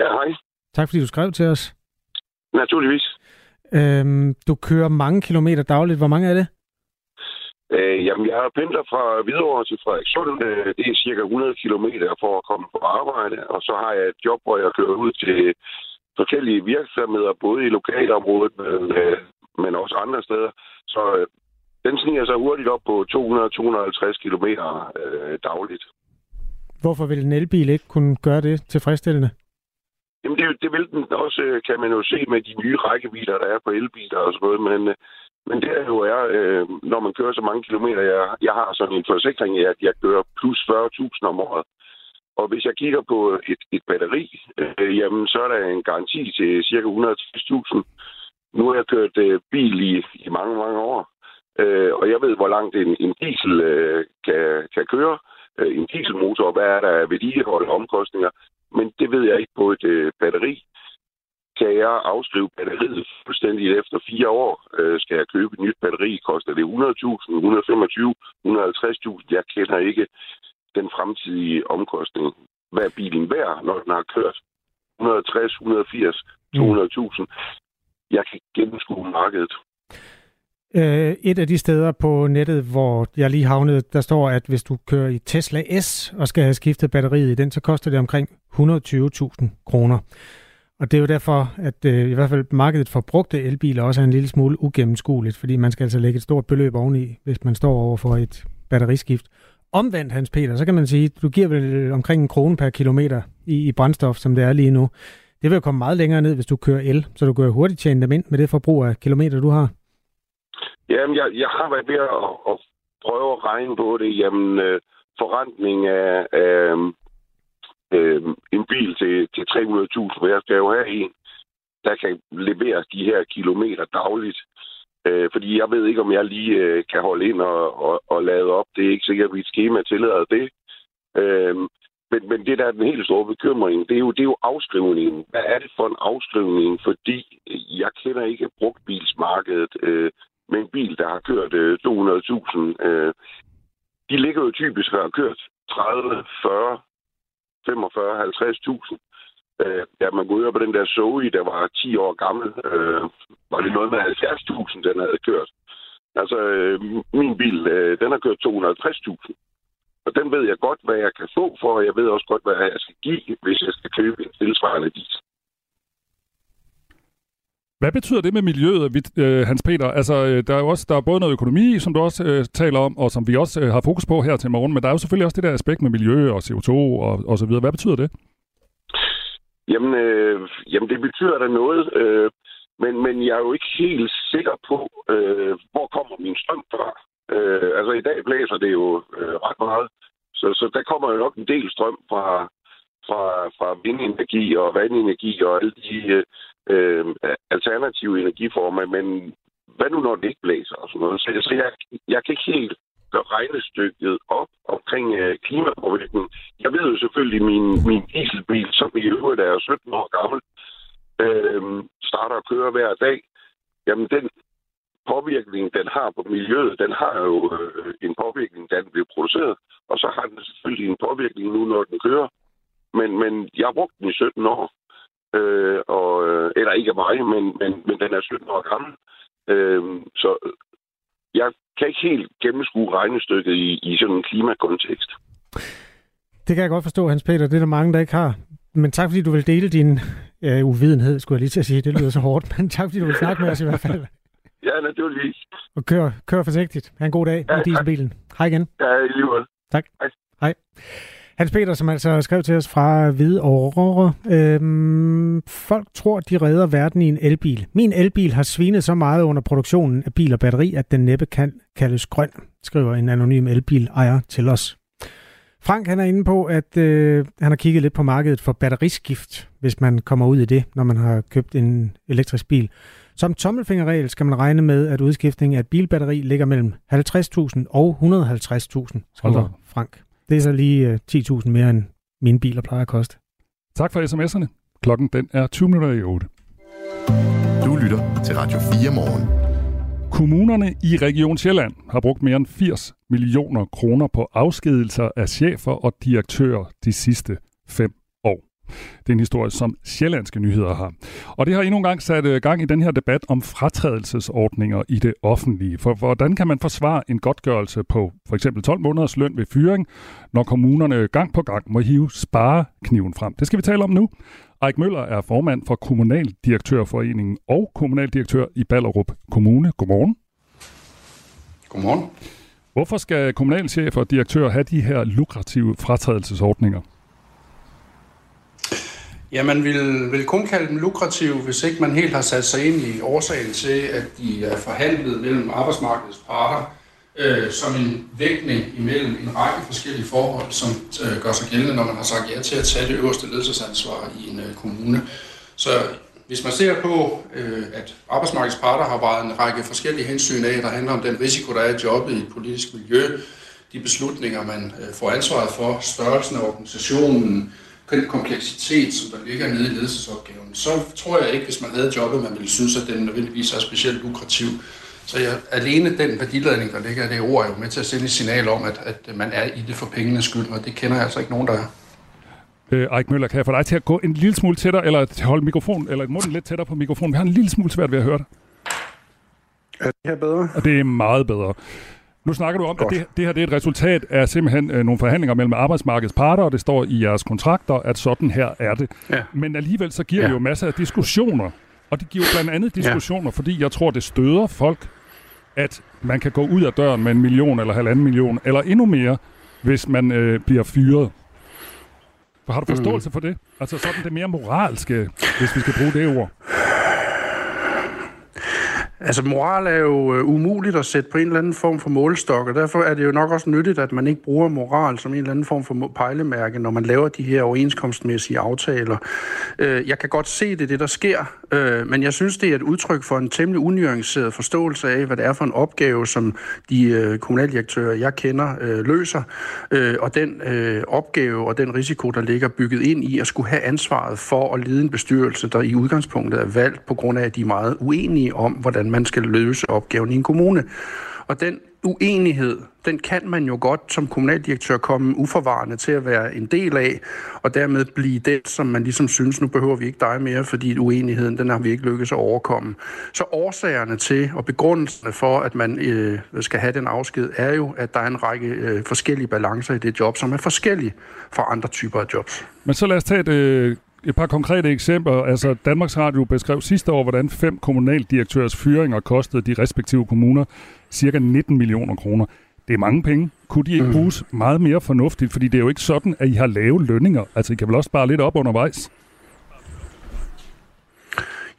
Ja, hej. Tak fordi du skrev til os. Naturligvis. Øhm, du kører mange kilometer dagligt. Hvor mange er det? Øh, jamen, jeg pendler fra Hvidovre til Frederikssund. Øh, det er cirka 100 km for at komme på arbejde. Og så har jeg et job, hvor jeg kører ud til forskellige virksomheder, både i lokalområdet, men, øh, men også andre steder. Så øh, den sniger sig hurtigt op på 200-250 km øh, dagligt. Hvorfor vil en elbil ikke kunne gøre det tilfredsstillende? Jamen, det, det vil den også, øh, kan man jo se med de nye rækkevidder, der er på elbiler og sådan noget. Men, øh, men det er jo er, øh, når man kører så mange kilometer, jeg, jeg har sådan en forsikring, at jeg kører plus 40.000 om året. Og hvis jeg kigger på et, et batteri, øh, jamen, så er der en garanti til cirka 160.000. Nu har jeg kørt øh, bil i, i mange, mange år, øh, og jeg ved, hvor langt en, en diesel øh, kan, kan køre. Øh, en dieselmotor, hvad er der vedligehold og omkostninger? Men det ved jeg ikke på et øh, batteri. Kan jeg afskrive batteriet fuldstændig efter fire år? Øh, skal jeg købe et nyt batteri? Koster det 100.000, 125, 150.000? Jeg kender ikke den fremtidige omkostning. Hvad er bilen værd, når den har kørt 160, 180, 200.000? Jeg kan ikke gennemskue markedet. Øh, et af de steder på nettet, hvor jeg lige havnede, der står, at hvis du kører i Tesla S og skal have skiftet batteriet i den, så koster det omkring 120.000 kroner. Og det er jo derfor, at øh, i hvert fald markedet for brugte elbiler også er en lille smule ugennemskueligt, fordi man skal altså lægge et stort beløb oveni, hvis man står over for et batteriskift. Omvendt, Hans Peter, så kan man sige, du giver vel omkring en krone per kilometer i, i brændstof, som det er lige nu. Det vil jo komme meget længere ned, hvis du kører el, så du kan hurtigt tjene dem ind med det forbrug af kilometer, du har. Jamen, jeg, jeg har været ved at, at prøve at regne på det. Jamen, øh, forrentning af, af øh, en bil til, til 300.000, for jeg skal jo have en, der kan levere de her kilometer dagligt. Øh, fordi jeg ved ikke, om jeg lige øh, kan holde ind og, og, og lade op. Det er ikke sikkert, at mit schema tillader det. Øh, men, men det, der er den helt store bekymring, det er, jo, det er jo afskrivningen. Hvad er det for en afskrivning? Fordi jeg kender ikke brugtbilsmarkedet øh, med en bil, der har kørt øh, 200.000. Øh, de ligger jo typisk og har kørt 30, 40, 45, 50.000. Øh, ja, man går ud på den der Zoe, der var 10 år gammel. Øh, var det noget med 70.000, den havde kørt. Altså, øh, min bil, øh, den har kørt 250.000. Og den ved jeg godt, hvad jeg kan få for, og jeg ved også godt, hvad jeg skal give, hvis jeg skal købe en tilsvarende diesel. Hvad betyder det med miljøet, øh, Hans Peter? Altså, øh, der er jo også der er både noget økonomi, som du også øh, taler om, og som vi også øh, har fokus på her til morgen, men der er jo selvfølgelig også det der aspekt med miljø og CO2 og, og så videre. Hvad betyder det? Jamen, øh, jamen det betyder da noget, øh, men, men jeg er jo ikke helt sikker på, øh, hvor kommer min strøm fra. Øh, altså i dag blæser det jo øh, ret meget, så, så der kommer jo nok en del strøm fra, fra, fra vindenergi og vandenergi og alle de øh, øh alternative energiformer, men hvad nu når det ikke blæser og sådan noget? Så, så jeg, jeg kan ikke helt gøre regnestykket op omkring øh, klimapåvirkningen. Jeg ved jo selvfølgelig, at min, min dieselbil, som i øvrigt er 17 år gammel, øh, starter at køre hver dag. Jamen, den påvirkning, den har på miljøet, den har jo øh, en påvirkning, da den bliver produceret. Og så har den selvfølgelig en påvirkning nu, når den kører. Men, men jeg har brugt den i 17 år. Øh, og, øh, eller ikke af mig, men, men, men den er 17 år gammel. Øh, så jeg kan ikke helt gennemskue regnestykket i, i sådan en klimakontekst. Det kan jeg godt forstå, Hans Peter. Det er der mange, der ikke har. Men tak, fordi du vil dele din øh, uvidenhed, skulle jeg lige til at sige. Det lyder så hårdt, men tak, fordi du vil snakke med os i hvert fald. Ja, naturligvis. Og kør, kør forsigtigt. Ha' en god dag Ja, i dieselbilen. Hej igen. Ja, i lige måde. Tak. Hej. Hej. Hans Peter, som altså skrev til os fra Aurora. Øhm, folk tror, de redder verden i en elbil. Min elbil har svinet så meget under produktionen af bil og batteri, at den næppe kan kaldes grøn, skriver en anonym elbil ejer til os. Frank han er inde på, at øh, han har kigget lidt på markedet for batteriskift, hvis man kommer ud i det, når man har købt en elektrisk bil. Som tommelfingerregel skal man regne med, at udskiftning af et bilbatteri ligger mellem 50.000 og 150.000, skriver Frank. Det er så lige øh, 10.000 mere, end mine biler plejer at koste. Tak for sms'erne. Klokken den er 20 minutter i 8. Du lytter til Radio 4 morgen. Kommunerne i Region Sjælland har brugt mere end 80 millioner kroner på afskedelser af chefer og direktører de sidste fem. Det er en historie, som sjællandske nyheder har. Og det har endnu en gang sat øh, gang i den her debat om fratrædelsesordninger i det offentlige. For hvordan kan man forsvare en godtgørelse på for eksempel 12 måneders løn ved fyring, når kommunerne gang på gang må hive sparekniven frem? Det skal vi tale om nu. Erik Møller er formand for Kommunaldirektørforeningen og kommunaldirektør i Ballerup Kommune. Godmorgen. Godmorgen. Hvorfor skal kommunalchefer og direktører have de her lukrative fratrædelsesordninger? Ja, man vil, vil kun kalde dem lukrative, hvis ikke man helt har sat sig ind i årsagen til, at de er forhandlet mellem arbejdsmarkedets parter øh, som en vægtning imellem en række forskellige forhold, som øh, gør sig gældende, når man har sagt ja til at tage det øverste ledelsesansvar i en øh, kommune. Så hvis man ser på, øh, at arbejdsmarkedets parter har vejet en række forskellige hensyn af, der handler om den risiko, der er i jobbet i et politisk miljø, de beslutninger, man øh, får ansvaret for, størrelsen af organisationen, den kompleksitet, som der ligger nede i ledelsesopgaven, så tror jeg ikke, hvis man havde jobbet, man ville synes, at den nødvendigvis er specielt lukrativ. Så jeg, alene den værdiladning, der ligger i det ord, er jo med til at sende et signal om, at, at man er i det for pengenes skyld, og det kender jeg altså ikke nogen, der er. Øh, Eik Møller, kan jeg få dig til at gå en lille smule tættere, eller til holde mikrofonen, eller munden lidt tættere på mikrofonen? Vi har en lille smule svært ved at høre dig. Er det her bedre? Og det er meget bedre. Nu snakker du om, Godt. at det, det her det er et resultat af simpelthen øh, nogle forhandlinger mellem arbejdsmarkedets parter, og det står i jeres kontrakter, at sådan her er det. Ja. Men alligevel så giver ja. det jo masser af diskussioner. Og det giver blandt andet diskussioner, ja. fordi jeg tror, det støder folk, at man kan gå ud af døren med en million eller halvanden million, eller endnu mere, hvis man øh, bliver fyret. Har du forståelse mm. for det? Altså sådan det mere moralske, hvis vi skal bruge det ord. Altså moral er jo øh, umuligt at sætte på en eller anden form for målestok, og derfor er det jo nok også nyttigt, at man ikke bruger moral som en eller anden form for pejlemærke, når man laver de her overenskomstmæssige aftaler. Øh, jeg kan godt se det, det der sker, øh, men jeg synes, det er et udtryk for en temmelig unuanceret forståelse af, hvad det er for en opgave, som de øh, kommunaldirektører, jeg kender, øh, løser, øh, og den opgave og den risiko, der ligger bygget ind i at skulle have ansvaret for at lede en bestyrelse, der i udgangspunktet er valgt på grund af, at de er meget uenige om, hvordan man skal løse opgaven i en kommune. Og den uenighed, den kan man jo godt som kommunaldirektør komme uforvarende til at være en del af, og dermed blive den, som man ligesom synes, nu behøver vi ikke dig mere, fordi uenigheden, den har vi ikke lykkes at overkomme. Så årsagerne til og begrundelserne for, at man øh, skal have den afsked, er jo, at der er en række øh, forskellige balancer i det job, som er forskellige fra andre typer af jobs. Men så lad os tage et øh, et par konkrete eksempler. Altså, Danmarks Radio beskrev sidste år, hvordan fem kommunaldirektørs fyringer kostede de respektive kommuner cirka 19 millioner kroner. Det er mange penge. Kunne de ikke mm. bruges meget mere fornuftigt? Fordi det er jo ikke sådan, at I har lave lønninger. Altså, I kan vel også spare lidt op undervejs?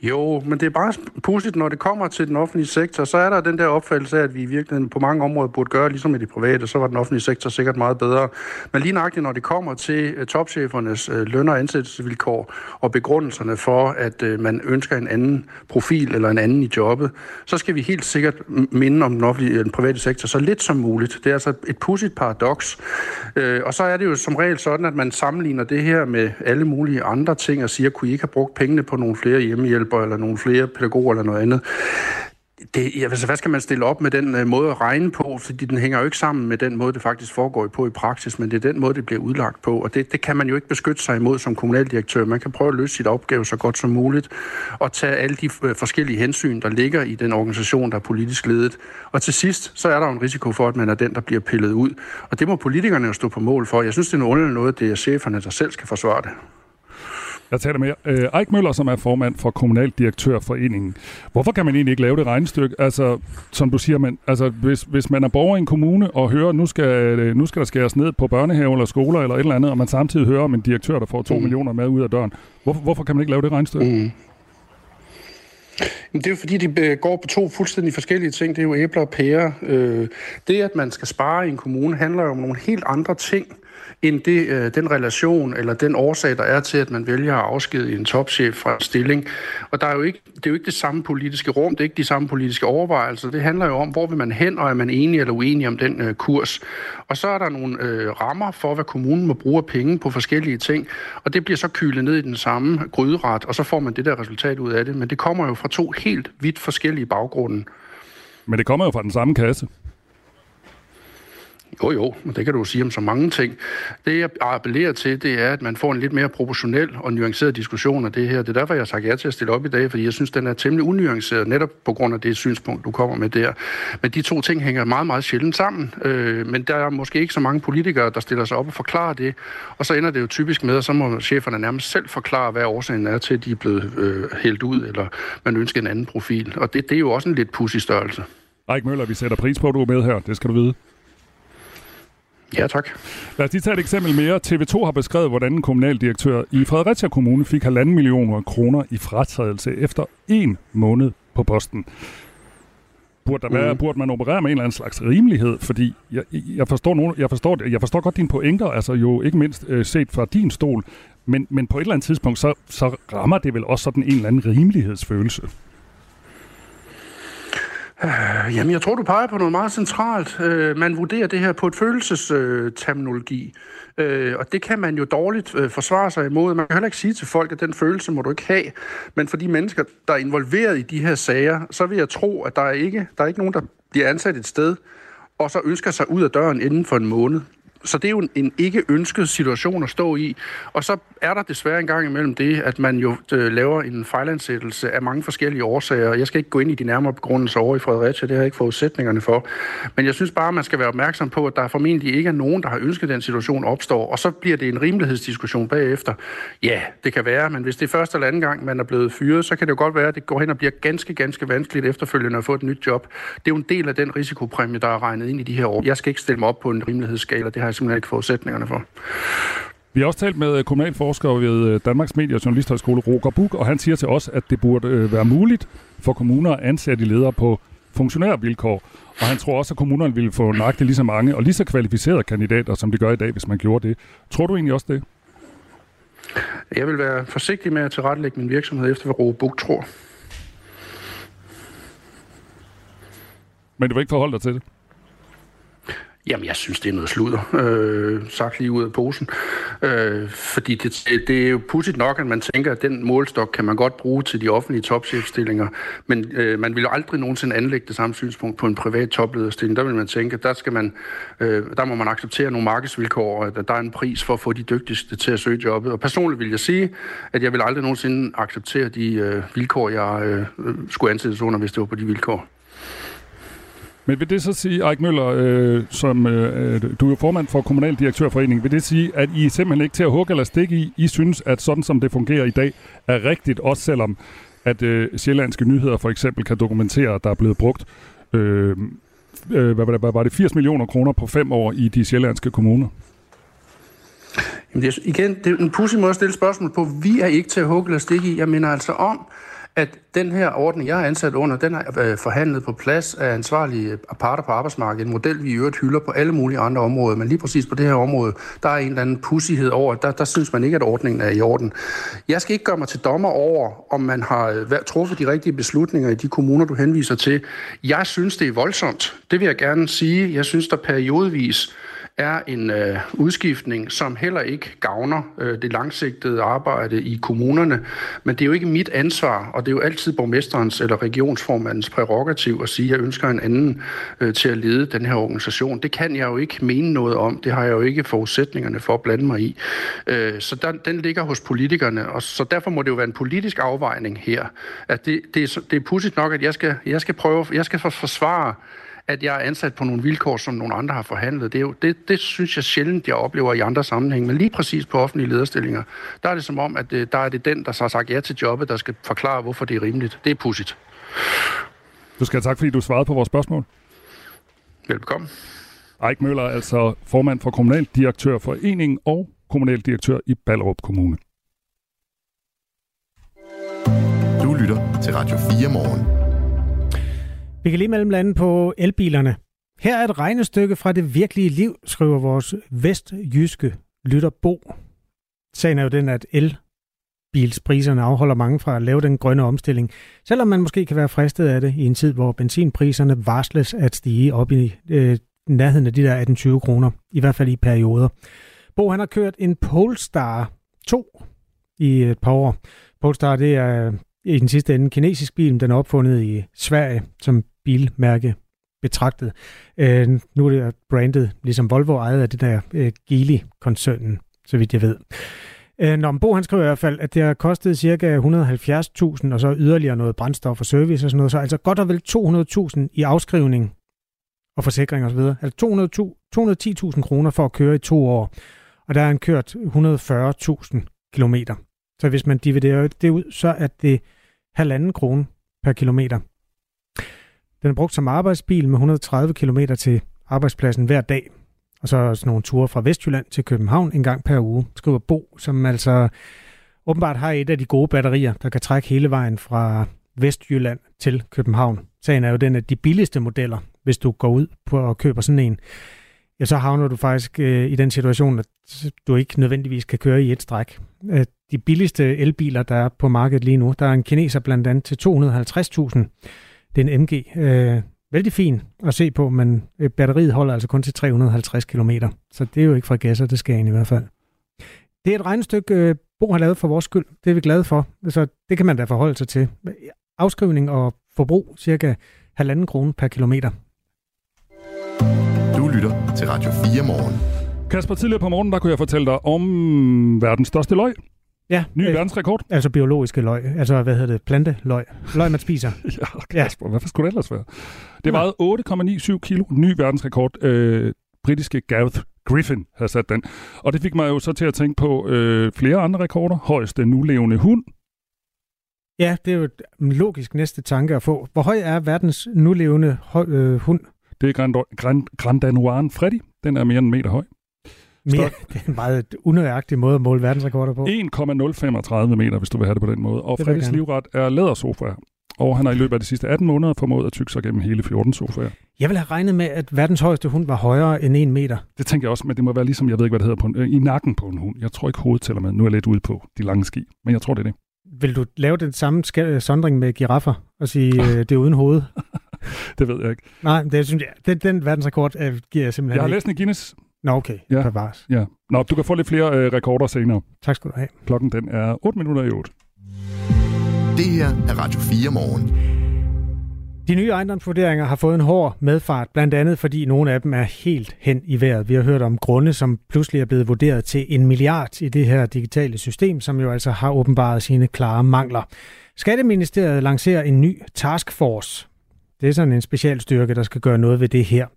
Jo, men det er bare pudsigt, når det kommer til den offentlige sektor, så er der den der opfattelse af, at vi i virkeligheden på mange områder burde gøre ligesom i det private, så var den offentlige sektor sikkert meget bedre. Men lige nøjagtigt, når det kommer til øh, topchefernes øh, løn- og ansættelsesvilkår og begrundelserne for, at øh, man ønsker en anden profil eller en anden i jobbet, så skal vi helt sikkert minde om den offentlige den private sektor så lidt som muligt. Det er altså et pudsigt paradoks. Og så er det jo som regel sådan, at man sammenligner det her med alle mulige andre ting og siger, kunne I ikke have brugt pengene på nogle flere hjemmehjælp hjælper eller nogle flere pædagoger eller noget andet. Det, altså, hvad skal man stille op med den uh, måde at regne på? Fordi den hænger jo ikke sammen med den måde, det faktisk foregår på i praksis, men det er den måde, det bliver udlagt på. Og det, det kan man jo ikke beskytte sig imod som kommunaldirektør. Man kan prøve at løse sit opgave så godt som muligt, og tage alle de uh, forskellige hensyn, der ligger i den organisation, der er politisk ledet. Og til sidst, så er der jo en risiko for, at man er den, der bliver pillet ud. Og det må politikerne jo stå på mål for. Jeg synes, det er noget underligt noget, det er cheferne, der selv skal forsvare det. Jeg taler med øh, Eik Møller, som er formand for Kommunaldirektørforeningen. Hvorfor kan man egentlig ikke lave det regnestykke? Altså, som du siger, man, altså, hvis, hvis man er borger i en kommune og hører, nu skal, øh, nu skal der skæres ned på børnehave eller skoler eller et eller andet, og man samtidig hører om en direktør, der får 2 mm. millioner med ud af døren. Hvorfor, hvorfor kan man ikke lave det regnestykke? Mm. Det er jo fordi, de går på to fuldstændig forskellige ting. Det er jo æbler og pærer. Øh, det, at man skal spare i en kommune, handler jo om nogle helt andre ting end det, øh, den relation eller den årsag, der er til, at man vælger at afskedige en topchef fra stilling. Og der er jo ikke, det er jo ikke det samme politiske rum, det er ikke de samme politiske overvejelser. Det handler jo om, hvor vil man hen, og er man enig eller uenig om den øh, kurs. Og så er der nogle øh, rammer for, hvad kommunen må bruge penge på forskellige ting, og det bliver så kylet ned i den samme gryderet, og så får man det der resultat ud af det. Men det kommer jo fra to helt vidt forskellige baggrunde. Men det kommer jo fra den samme kasse. Jo, jo, men det kan du sige om så mange ting. Det, jeg appellerer til, det er, at man får en lidt mere proportionel og nuanceret diskussion af det her. Det er derfor, jeg har sagt ja til at stille op i dag, fordi jeg synes, den er temmelig unuanceret, netop på grund af det synspunkt, du kommer med der. Men de to ting hænger meget, meget sjældent sammen. Øh, men der er måske ikke så mange politikere, der stiller sig op og forklarer det. Og så ender det jo typisk med, at så må cheferne nærmest selv forklare, hvad årsagen er til, at de er blevet øh, hældt ud, eller man ønsker en anden profil. Og det, det er jo også en lidt pussy størrelse. Eik Møller, vi sætter pris på, at du er med her. Det skal du vide. Ja, tak. Lad os lige tage et eksempel mere. TV2 har beskrevet, hvordan en kommunaldirektør i Fredericia Kommune fik halvanden millioner kroner i fratrædelse efter en måned på posten. Burde, der være, mm. burde man operere med en eller anden slags rimelighed? Fordi jeg, jeg, forstår, nogen, jeg, forstår, jeg forstår godt dine pointer, altså jo ikke mindst øh, set fra din stol, men, men på et eller andet tidspunkt, så, så rammer det vel også sådan en eller anden rimelighedsfølelse. Øh, jamen, jeg tror, du peger på noget meget centralt. Øh, man vurderer det her på et følelsesterminologi. Øh, og det kan man jo dårligt øh, forsvare sig imod. Man kan heller ikke sige til folk, at den følelse må du ikke have. Men for de mennesker, der er involveret i de her sager, så vil jeg tro, at der er ikke, der er ikke nogen, der bliver ansat et sted, og så ønsker sig ud af døren inden for en måned så det er jo en, ikke ønsket situation at stå i. Og så er der desværre en gang imellem det, at man jo øh, laver en fejlansættelse af mange forskellige årsager. Jeg skal ikke gå ind i de nærmere begrundelser over i Fredericia, det har jeg ikke forudsætningerne for. Men jeg synes bare, at man skal være opmærksom på, at der formentlig ikke er nogen, der har ønsket, at den situation opstår. Og så bliver det en rimelighedsdiskussion bagefter. Ja, det kan være, men hvis det er første eller anden gang, man er blevet fyret, så kan det jo godt være, at det går hen og bliver ganske, ganske vanskeligt efterfølgende at få et nyt job. Det er jo en del af den risikopræmie, der er regnet ind i de her år. Jeg skal ikke stille mig op på en rimelighedsskala, det har jeg simpelthen ikke forudsætningerne for. Vi har også talt med kommunalforsker ved øh, Danmarks Medie- og Journalisthøjskole, Roger Buk, og han siger til os, at det burde øh, være muligt for kommuner at ansætte ledere på funktionærvilkår. Og han tror også, at kommunerne ville få nøjagtigt lige så mange og lige så kvalificerede kandidater, som de gør i dag, hvis man gjorde det. Tror du egentlig også det? Jeg vil være forsigtig med at tilrettelægge min virksomhed efter, hvad Roger Buk tror. Men du vil ikke forholde dig til det? Jamen, jeg synes, det er noget sludder, øh, sagt lige ud af posen. Øh, fordi det, det er jo pudsigt nok, at man tænker, at den målstok kan man godt bruge til de offentlige topchefstillinger, men øh, man vil jo aldrig nogensinde anlægge det samme synspunkt på en privat toplederstilling. Der vil man tænke, at der, skal man, øh, der må man acceptere nogle markedsvilkår, at der er en pris for at få de dygtigste til at søge jobbet. Og personligt vil jeg sige, at jeg vil aldrig nogensinde acceptere de øh, vilkår, jeg øh, skulle ansættes under, hvis det var på de vilkår. Men vil det så sige, Erik Møller, øh, som øh, øh, du er formand for Kommunaldirektørforeningen, vil det sige, at I simpelthen ikke til at hugge eller stikke i, I synes, at sådan som det fungerer i dag, er rigtigt, også selvom at øh, sjællandske nyheder for eksempel kan dokumentere, at der er blevet brugt øh, øh, hvad, hvad, hvad var det, 80 millioner kroner på fem år i de sjællandske kommuner? Jamen det er, igen, det er en pudsig måde at stille spørgsmål på. Vi er ikke til at hugge eller stikke i. Jeg mener altså om, at den her ordning, jeg er ansat under, den er øh, forhandlet på plads af ansvarlige øh, parter på arbejdsmarkedet. En model, vi i øvrigt hylder på alle mulige andre områder. Men lige præcis på det her område, der er en eller anden pussighed over, der, der synes man ikke, at ordningen er i orden. Jeg skal ikke gøre mig til dommer over, om man har øh, truffet de rigtige beslutninger i de kommuner, du henviser til. Jeg synes, det er voldsomt. Det vil jeg gerne sige. Jeg synes, der periodvis er en øh, udskiftning, som heller ikke gavner øh, det langsigtede arbejde i kommunerne. Men det er jo ikke mit ansvar, og det er jo altid borgmesterens eller regionsformandens prerogativ at sige, at jeg ønsker en anden øh, til at lede den her organisation. Det kan jeg jo ikke mene noget om. Det har jeg jo ikke forudsætningerne for at blande mig i. Øh, så der, den ligger hos politikerne, og så derfor må det jo være en politisk afvejning her. At det, det, er, det er pudsigt nok, at jeg skal, jeg skal prøve, jeg skal forsvare at jeg er ansat på nogle vilkår, som nogle andre har forhandlet. Det, er jo, det, det synes jeg sjældent, jeg oplever i andre sammenhæng. Men lige præcis på offentlige lederstillinger, der er det som om, at det, der er det den, der så har sagt ja til jobbet, der skal forklare, hvorfor det er rimeligt. Det er pudsigt. Du skal have tak, fordi du svarede på vores spørgsmål. Velkommen. Eik Møller er altså formand for Kommunaldirektør Foreningen og kommunaldirektør i Ballerup Kommune. Du lytter til Radio 4 morgen. Vi kan lige mellem lande på elbilerne. Her er et regnestykke fra det virkelige liv, skriver vores vestjyske lytter Bo. Sagen er jo den, at elbilspriserne afholder mange fra at lave den grønne omstilling, selvom man måske kan være fristet af det i en tid, hvor benzinpriserne varsles at stige op i øh, nærheden af de der 18-20 kroner, i hvert fald i perioder. Bo han har kørt en Polestar 2 i et par år. Polestar det er øh, i den sidste ende kinesisk bil, den er opfundet i Sverige som bilmærke betragtet. Øh, nu er det brandet, ligesom Volvo, ejet af det der øh, Geely-koncernen, så vidt jeg ved. Øh, når Bo han skriver i hvert fald, at det har kostet ca. 170.000, og så yderligere noget brændstof og service og sådan noget, så altså godt og vel 200.000 i afskrivning og forsikring osv. Altså 210.000 kroner for at køre i to år, og der er han kørt 140.000 kilometer. Så hvis man dividerer det ud, så er det halvanden krone per kilometer. Den er brugt som arbejdsbil med 130 km til arbejdspladsen hver dag. Og så sådan nogle ture fra Vestjylland til København en gang per uge, skriver Bo, som altså åbenbart har et af de gode batterier, der kan trække hele vejen fra Vestjylland til København. Sagen er jo den, at de billigste modeller, hvis du går ud på og køber sådan en, ja, så havner du faktisk øh, i den situation, at du ikke nødvendigvis kan køre i et stræk. Øh, de billigste elbiler, der er på markedet lige nu, der er en kineser blandt andet til 250.000. Det er en MG. Øh, vældig fin at se på, men øh, batteriet holder altså kun til 350 km. Så det er jo ikke fra gasser, det skal i hvert fald. Det er et regnestykke, øh, Bo har lavet for vores skyld. Det er vi glade for. Så det kan man da forholde sig til. Afskrivning og forbrug cirka halvanden krone per kilometer. Du lytter til Radio 4 morgen. Kasper, tidligere på morgen, der kunne jeg fortælle dig om verdens største løg. Ja. Ny øh, verdensrekord. Altså biologiske løg. Altså, hvad hedder det? Planteløg. Løg, man spiser. ja, Kasper, ja. hvorfor skulle det ellers være? Det vejede 8,97 kilo. Ny verdensrekord. Øh, britiske Gareth Griffin havde sat den. Og det fik mig jo så til at tænke på øh, flere andre rekorder. Højeste nulevende hund. Ja, det er jo en logisk næste tanke at få. Hvor høj er verdens nulevende høj, øh, hund? Det er Grand, Grand, Grand Danoisen Freddy. Den er mere end en meter høj. Mere, det er en meget unøjagtig måde at måle verdensrekorder på. 1,035 meter, hvis du vil have det på den måde. Og Freddys livret er lædersofaer. Og han har i løbet af de sidste 18 måneder formået at tykke sig gennem hele 14 sofaer. Jeg vil have regnet med, at verdens højeste hund var højere end 1 meter. Det tænker jeg også, men det må være ligesom, jeg ved ikke, hvad det hedder, på en, øh, i nakken på en hund. Jeg tror ikke, hovedet tæller med. Nu er jeg lidt ude på de lange ski, men jeg tror, det er det. Vil du lave den samme sondring med giraffer og sige, øh, det er uden hoved? det ved jeg ikke. Nej, det synes jeg, den, den verdensrekord øh, giver jeg simpelthen Jeg har ikke. læst en Guinness. Nå, okay. Ja. Bevares. Ja. Nå, du kan få lidt flere øh, rekorder senere. Tak skal du have. Klokken den er 8 minutter i 8. Det her er Radio 4 morgen. De nye ejendomsvurderinger har fået en hård medfart, blandt andet fordi nogle af dem er helt hen i vejret. Vi har hørt om grunde, som pludselig er blevet vurderet til en milliard i det her digitale system, som jo altså har åbenbaret sine klare mangler. Skatteministeriet lancerer en ny taskforce. Det er sådan en specialstyrke, der skal gøre noget ved det her.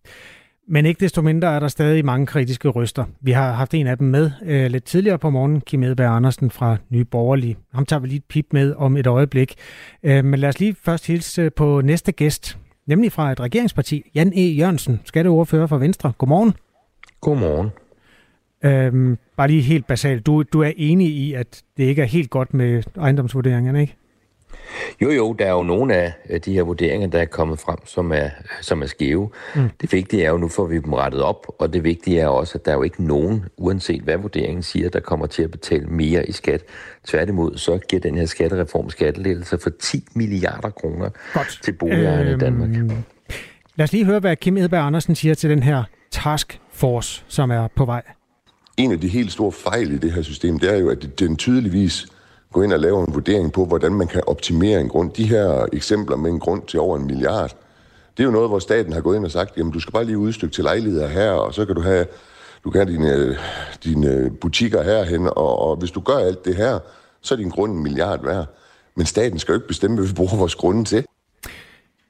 Men ikke desto mindre er der stadig mange kritiske røster. Vi har haft en af dem med øh, lidt tidligere på morgen, Kim Edberg Andersen fra Nye Borgerlige. Ham tager vi lige et pip med om et øjeblik. Øh, men lad os lige først hilse på næste gæst, nemlig fra et regeringsparti, Jan E. Jørgensen, skatteordfører for Venstre. Godmorgen. Godmorgen. Øh, bare lige helt basalt. Du, du er enig i, at det ikke er helt godt med ejendomsvurderingerne, ikke? Jo, jo, der er jo nogle af de her vurderinger, der er kommet frem, som er, som er skæve. Mm. Det vigtige er jo, nu får vi dem rettet op, og det vigtige er også, at der er jo ikke nogen, uanset hvad vurderingen siger, der kommer til at betale mere i skat. Tværtimod, så giver den her skattereform skattelettelser for 10 milliarder kroner Godt. til boligejerne øhm, i Danmark. Lad os lige høre, hvad Kim Edberg Andersen siger til den her task force, som er på vej. En af de helt store fejl i det her system, det er jo, at den tydeligvis gå ind og lave en vurdering på, hvordan man kan optimere en grund. De her eksempler med en grund til over en milliard, det er jo noget, hvor staten har gået ind og sagt, jamen du skal bare lige udstykke til lejligheder her, og så kan du have, du kan have dine, dine butikker herhen, og, og hvis du gør alt det her, så er din grund en milliard værd. Men staten skal jo ikke bestemme, hvad vi bruger vores grunde til.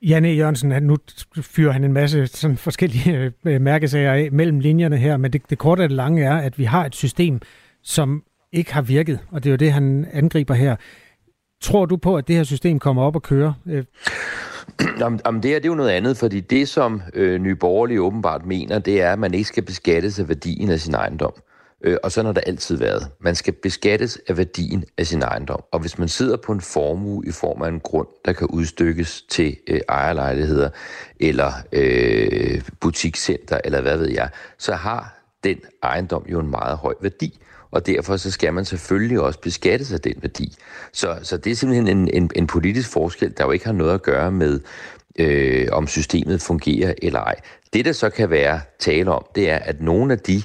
Janne Jørgensen, han, nu fyrer han en masse sådan forskellige øh, mærkesager af mellem linjerne her, men det, det korte og det lange er, at vi har et system, som ikke har virket, og det er jo det, han angriber her. Tror du på, at det her system kommer op og kører? Øh, jamen, jamen det her det er jo noget andet, fordi det, som øh, Nye Borgerlige åbenbart mener, det er, at man ikke skal beskattes af værdien af sin ejendom. Øh, og sådan har det altid været. Man skal beskattes af værdien af sin ejendom. Og hvis man sidder på en formue i form af en grund, der kan udstykkes til øh, ejerlejligheder, eller øh, butikscenter, eller hvad ved jeg, så har den ejendom jo en meget høj værdi og derfor så skal man selvfølgelig også beskattes af den værdi. Så, så det er simpelthen en, en, en politisk forskel, der jo ikke har noget at gøre med, øh, om systemet fungerer eller ej. Det, der så kan være tale om, det er, at nogle af de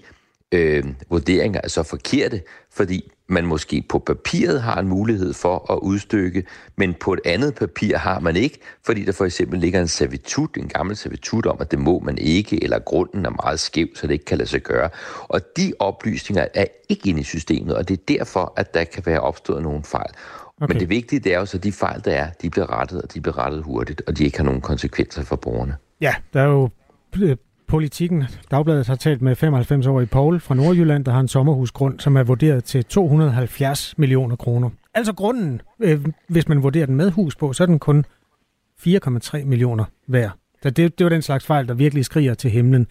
øh, vurderinger er så forkerte, fordi man måske på papiret har en mulighed for at udstykke, men på et andet papir har man ikke, fordi der for eksempel ligger en servitut, en gammel servitut om, at det må man ikke, eller grunden er meget skæv, så det ikke kan lade sig gøre. Og de oplysninger er ikke inde i systemet, og det er derfor, at der kan være opstået nogle fejl. Okay. Men det vigtige det er jo så, at de fejl, der er, de bliver rettet, og de bliver rettet hurtigt, og de ikke har nogen konsekvenser for borgerne. Ja, der er jo politikken. Dagbladet har talt med 95-årig Paul fra Nordjylland, der har en sommerhusgrund, som er vurderet til 270 millioner kroner. Altså grunden, øh, hvis man vurderer den med hus på, så er den kun 4,3 millioner værd. Så det, det var den slags fejl, der virkelig skriger til himlen.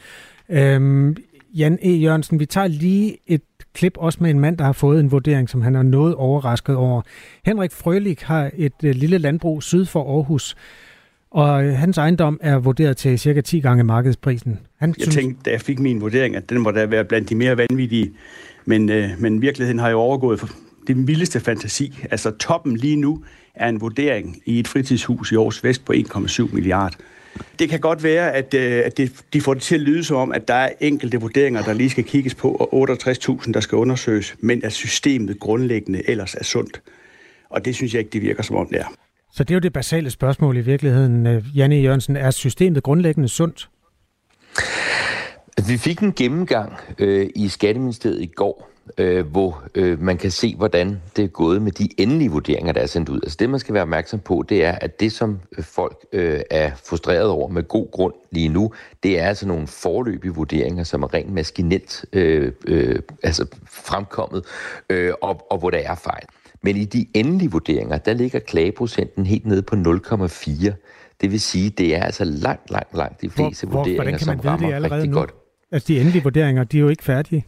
Øhm, Jan E. Jørgensen, vi tager lige et klip også med en mand, der har fået en vurdering, som han er noget overrasket over. Henrik Frølik har et øh, lille landbrug syd for Aarhus, og øh, hans ejendom er vurderet til cirka 10 gange markedsprisen. Han jeg synes... tænkte, da jeg fik min vurdering, at den må da være blandt de mere vanvittige. Men, øh, men virkeligheden har jo overgået for det vildeste fantasi. Altså toppen lige nu er en vurdering i et fritidshus i Aarhus Vest på 1,7 milliard. Det kan godt være, at, øh, at det, de får det til at lyde som om, at der er enkelte vurderinger, der lige skal kigges på, og 68.000, der skal undersøges, men at systemet grundlæggende ellers er sundt. Og det synes jeg ikke, det virker som om det er. Så det er jo det basale spørgsmål i virkeligheden, øh, Janne Jørgensen. Er systemet grundlæggende sundt? Vi fik en gennemgang øh, i Skatteministeriet i går, øh, hvor øh, man kan se, hvordan det er gået med de endelige vurderinger, der er sendt ud. Altså det, man skal være opmærksom på, det er, at det, som øh, folk øh, er frustreret over med god grund lige nu, det er altså nogle forløbige vurderinger, som er rent maskinelt øh, øh, altså fremkommet, øh, og, og hvor der er fejl. Men i de endelige vurderinger, der ligger klageprocenten helt nede på 0,4. Det vil sige, det er altså langt, langt, langt de fleste hvor, vurderinger, man som rammer det rigtig nu? godt. Altså de endelige vurderinger, de er jo ikke færdige.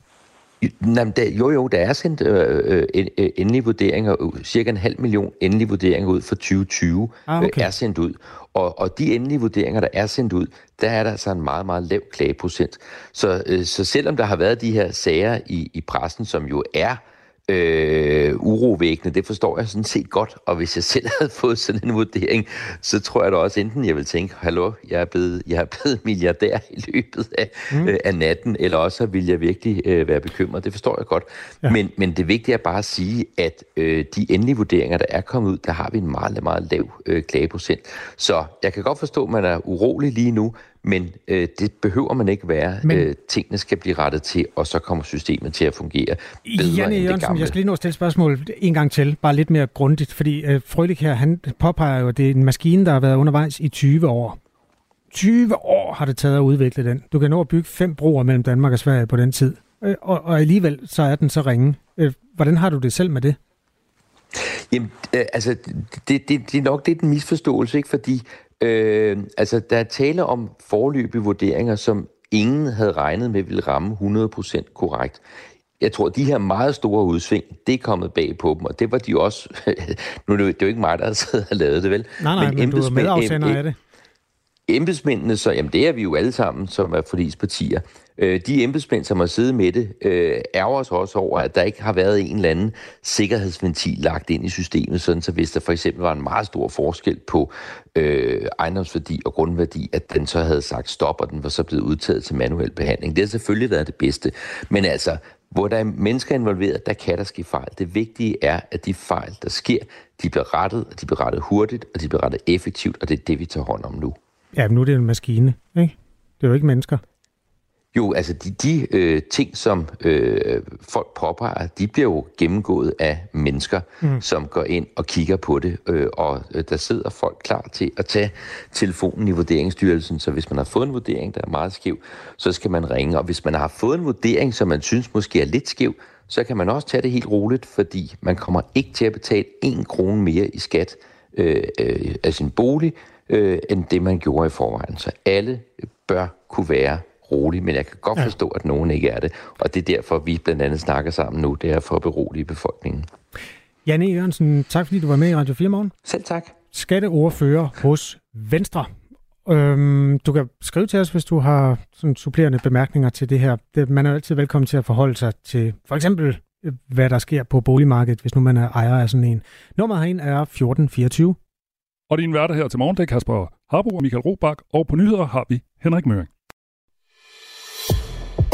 Jamen, der, jo, jo, der er sendt øh, øh, øh endelige vurderinger, cirka en halv million endelige vurderinger ud for 2020 ah, okay. øh, er sendt ud. Og, og de endelige vurderinger, der er sendt ud, der er der altså en meget, meget lav klageprocent. Så, øh, så selvom der har været de her sager i, i pressen, som jo er øh, urovækkende, det forstår jeg sådan set godt. Og hvis jeg selv havde fået sådan en vurdering, så tror jeg da også enten, jeg vil tænke, hallo, jeg er blevet, jeg er blevet milliardær i løbet af, mm. øh, af natten, eller også vil jeg virkelig øh, være bekymret. Det forstår jeg godt. Ja. Men, men det vigtige er bare at sige, at øh, de endelige vurderinger, der er kommet ud, der har vi en meget, meget lav øh, klageprocent. Så jeg kan godt forstå, at man er urolig lige nu, men øh, det behøver man ikke være. Men, øh, tingene skal blive rettet til, og så kommer systemet til at fungere bedre Janne end Jørgensen, det gamle. Jeg skal lige nå at stille spørgsmål en gang til, bare lidt mere grundigt, fordi øh, Frølik her, han påpeger jo, at det er en maskine, der har været undervejs i 20 år. 20 år har det taget at udvikle den. Du kan nå at bygge fem broer mellem Danmark og Sverige på den tid. Øh, og, og alligevel så er den så ringe. Øh, hvordan har du det selv med det? Jamen, øh, altså, det, det, det er nok lidt en misforståelse, ikke? Fordi Øh, altså, der er tale om forløbige vurderinger, som ingen havde regnet med ville ramme 100% korrekt. Jeg tror, at de her meget store udsving, det er kommet bag på dem, og det var de også... nu er det, jo, ikke mig, der har lavet det, vel? Nej, nej, men, men du er medafsender af det embedsmændene, så jamen det er vi jo alle sammen, som er forlispartier. Øh, de embedsmænd, som har siddet med det, øh, ærger os også over, at der ikke har været en eller anden sikkerhedsventil lagt ind i systemet, sådan så hvis der for eksempel var en meget stor forskel på øh, ejendomsværdi og grundværdi, at den så havde sagt stop, og den var så blevet udtaget til manuel behandling. Det har selvfølgelig været det bedste. Men altså, hvor der er mennesker involveret, der kan der ske fejl. Det vigtige er, at de fejl, der sker, de bliver rettet, og de bliver rettet hurtigt, og de bliver rettet effektivt, og det er det, vi tager hånd om nu. Ja, men nu er det en maskine, ikke? Det er jo ikke mennesker. Jo, altså de, de øh, ting, som øh, folk påpeger, de bliver jo gennemgået af mennesker, mm. som går ind og kigger på det. Øh, og øh, der sidder folk klar til at tage telefonen i Vurderingsstyrelsen. Så hvis man har fået en vurdering, der er meget skæv, så skal man ringe. Og hvis man har fået en vurdering, som man synes måske er lidt skæv, så kan man også tage det helt roligt, fordi man kommer ikke til at betale en krone mere i skat øh, øh, af sin bolig, øh, end det man gjorde i forvejen. Så alle bør kunne være rolig, men jeg kan godt forstå, at nogen ikke er det. Og det er derfor, vi blandt andet snakker sammen nu, det er for at berolige befolkningen. Janne Jørgensen, tak fordi du var med i Radio 4 morgen. Selv tak. Skatteordfører hos Venstre. Øhm, du kan skrive til os, hvis du har sådan supplerende bemærkninger til det her. Det, man er altid velkommen til at forholde sig til for eksempel, øh, hvad der sker på boligmarkedet, hvis nu man er ejer af sådan en. Nummeret herind er 1424. Og din værter her til morgen, det er Kasper Harbo og Michael Robach, og på nyheder har vi Henrik Møring.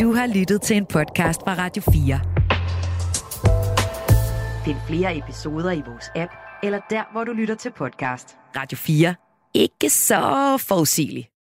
Du har lyttet til en podcast fra Radio 4. Find flere episoder i vores app, eller der, hvor du lytter til podcast. Radio 4. Ikke så forudsigeligt.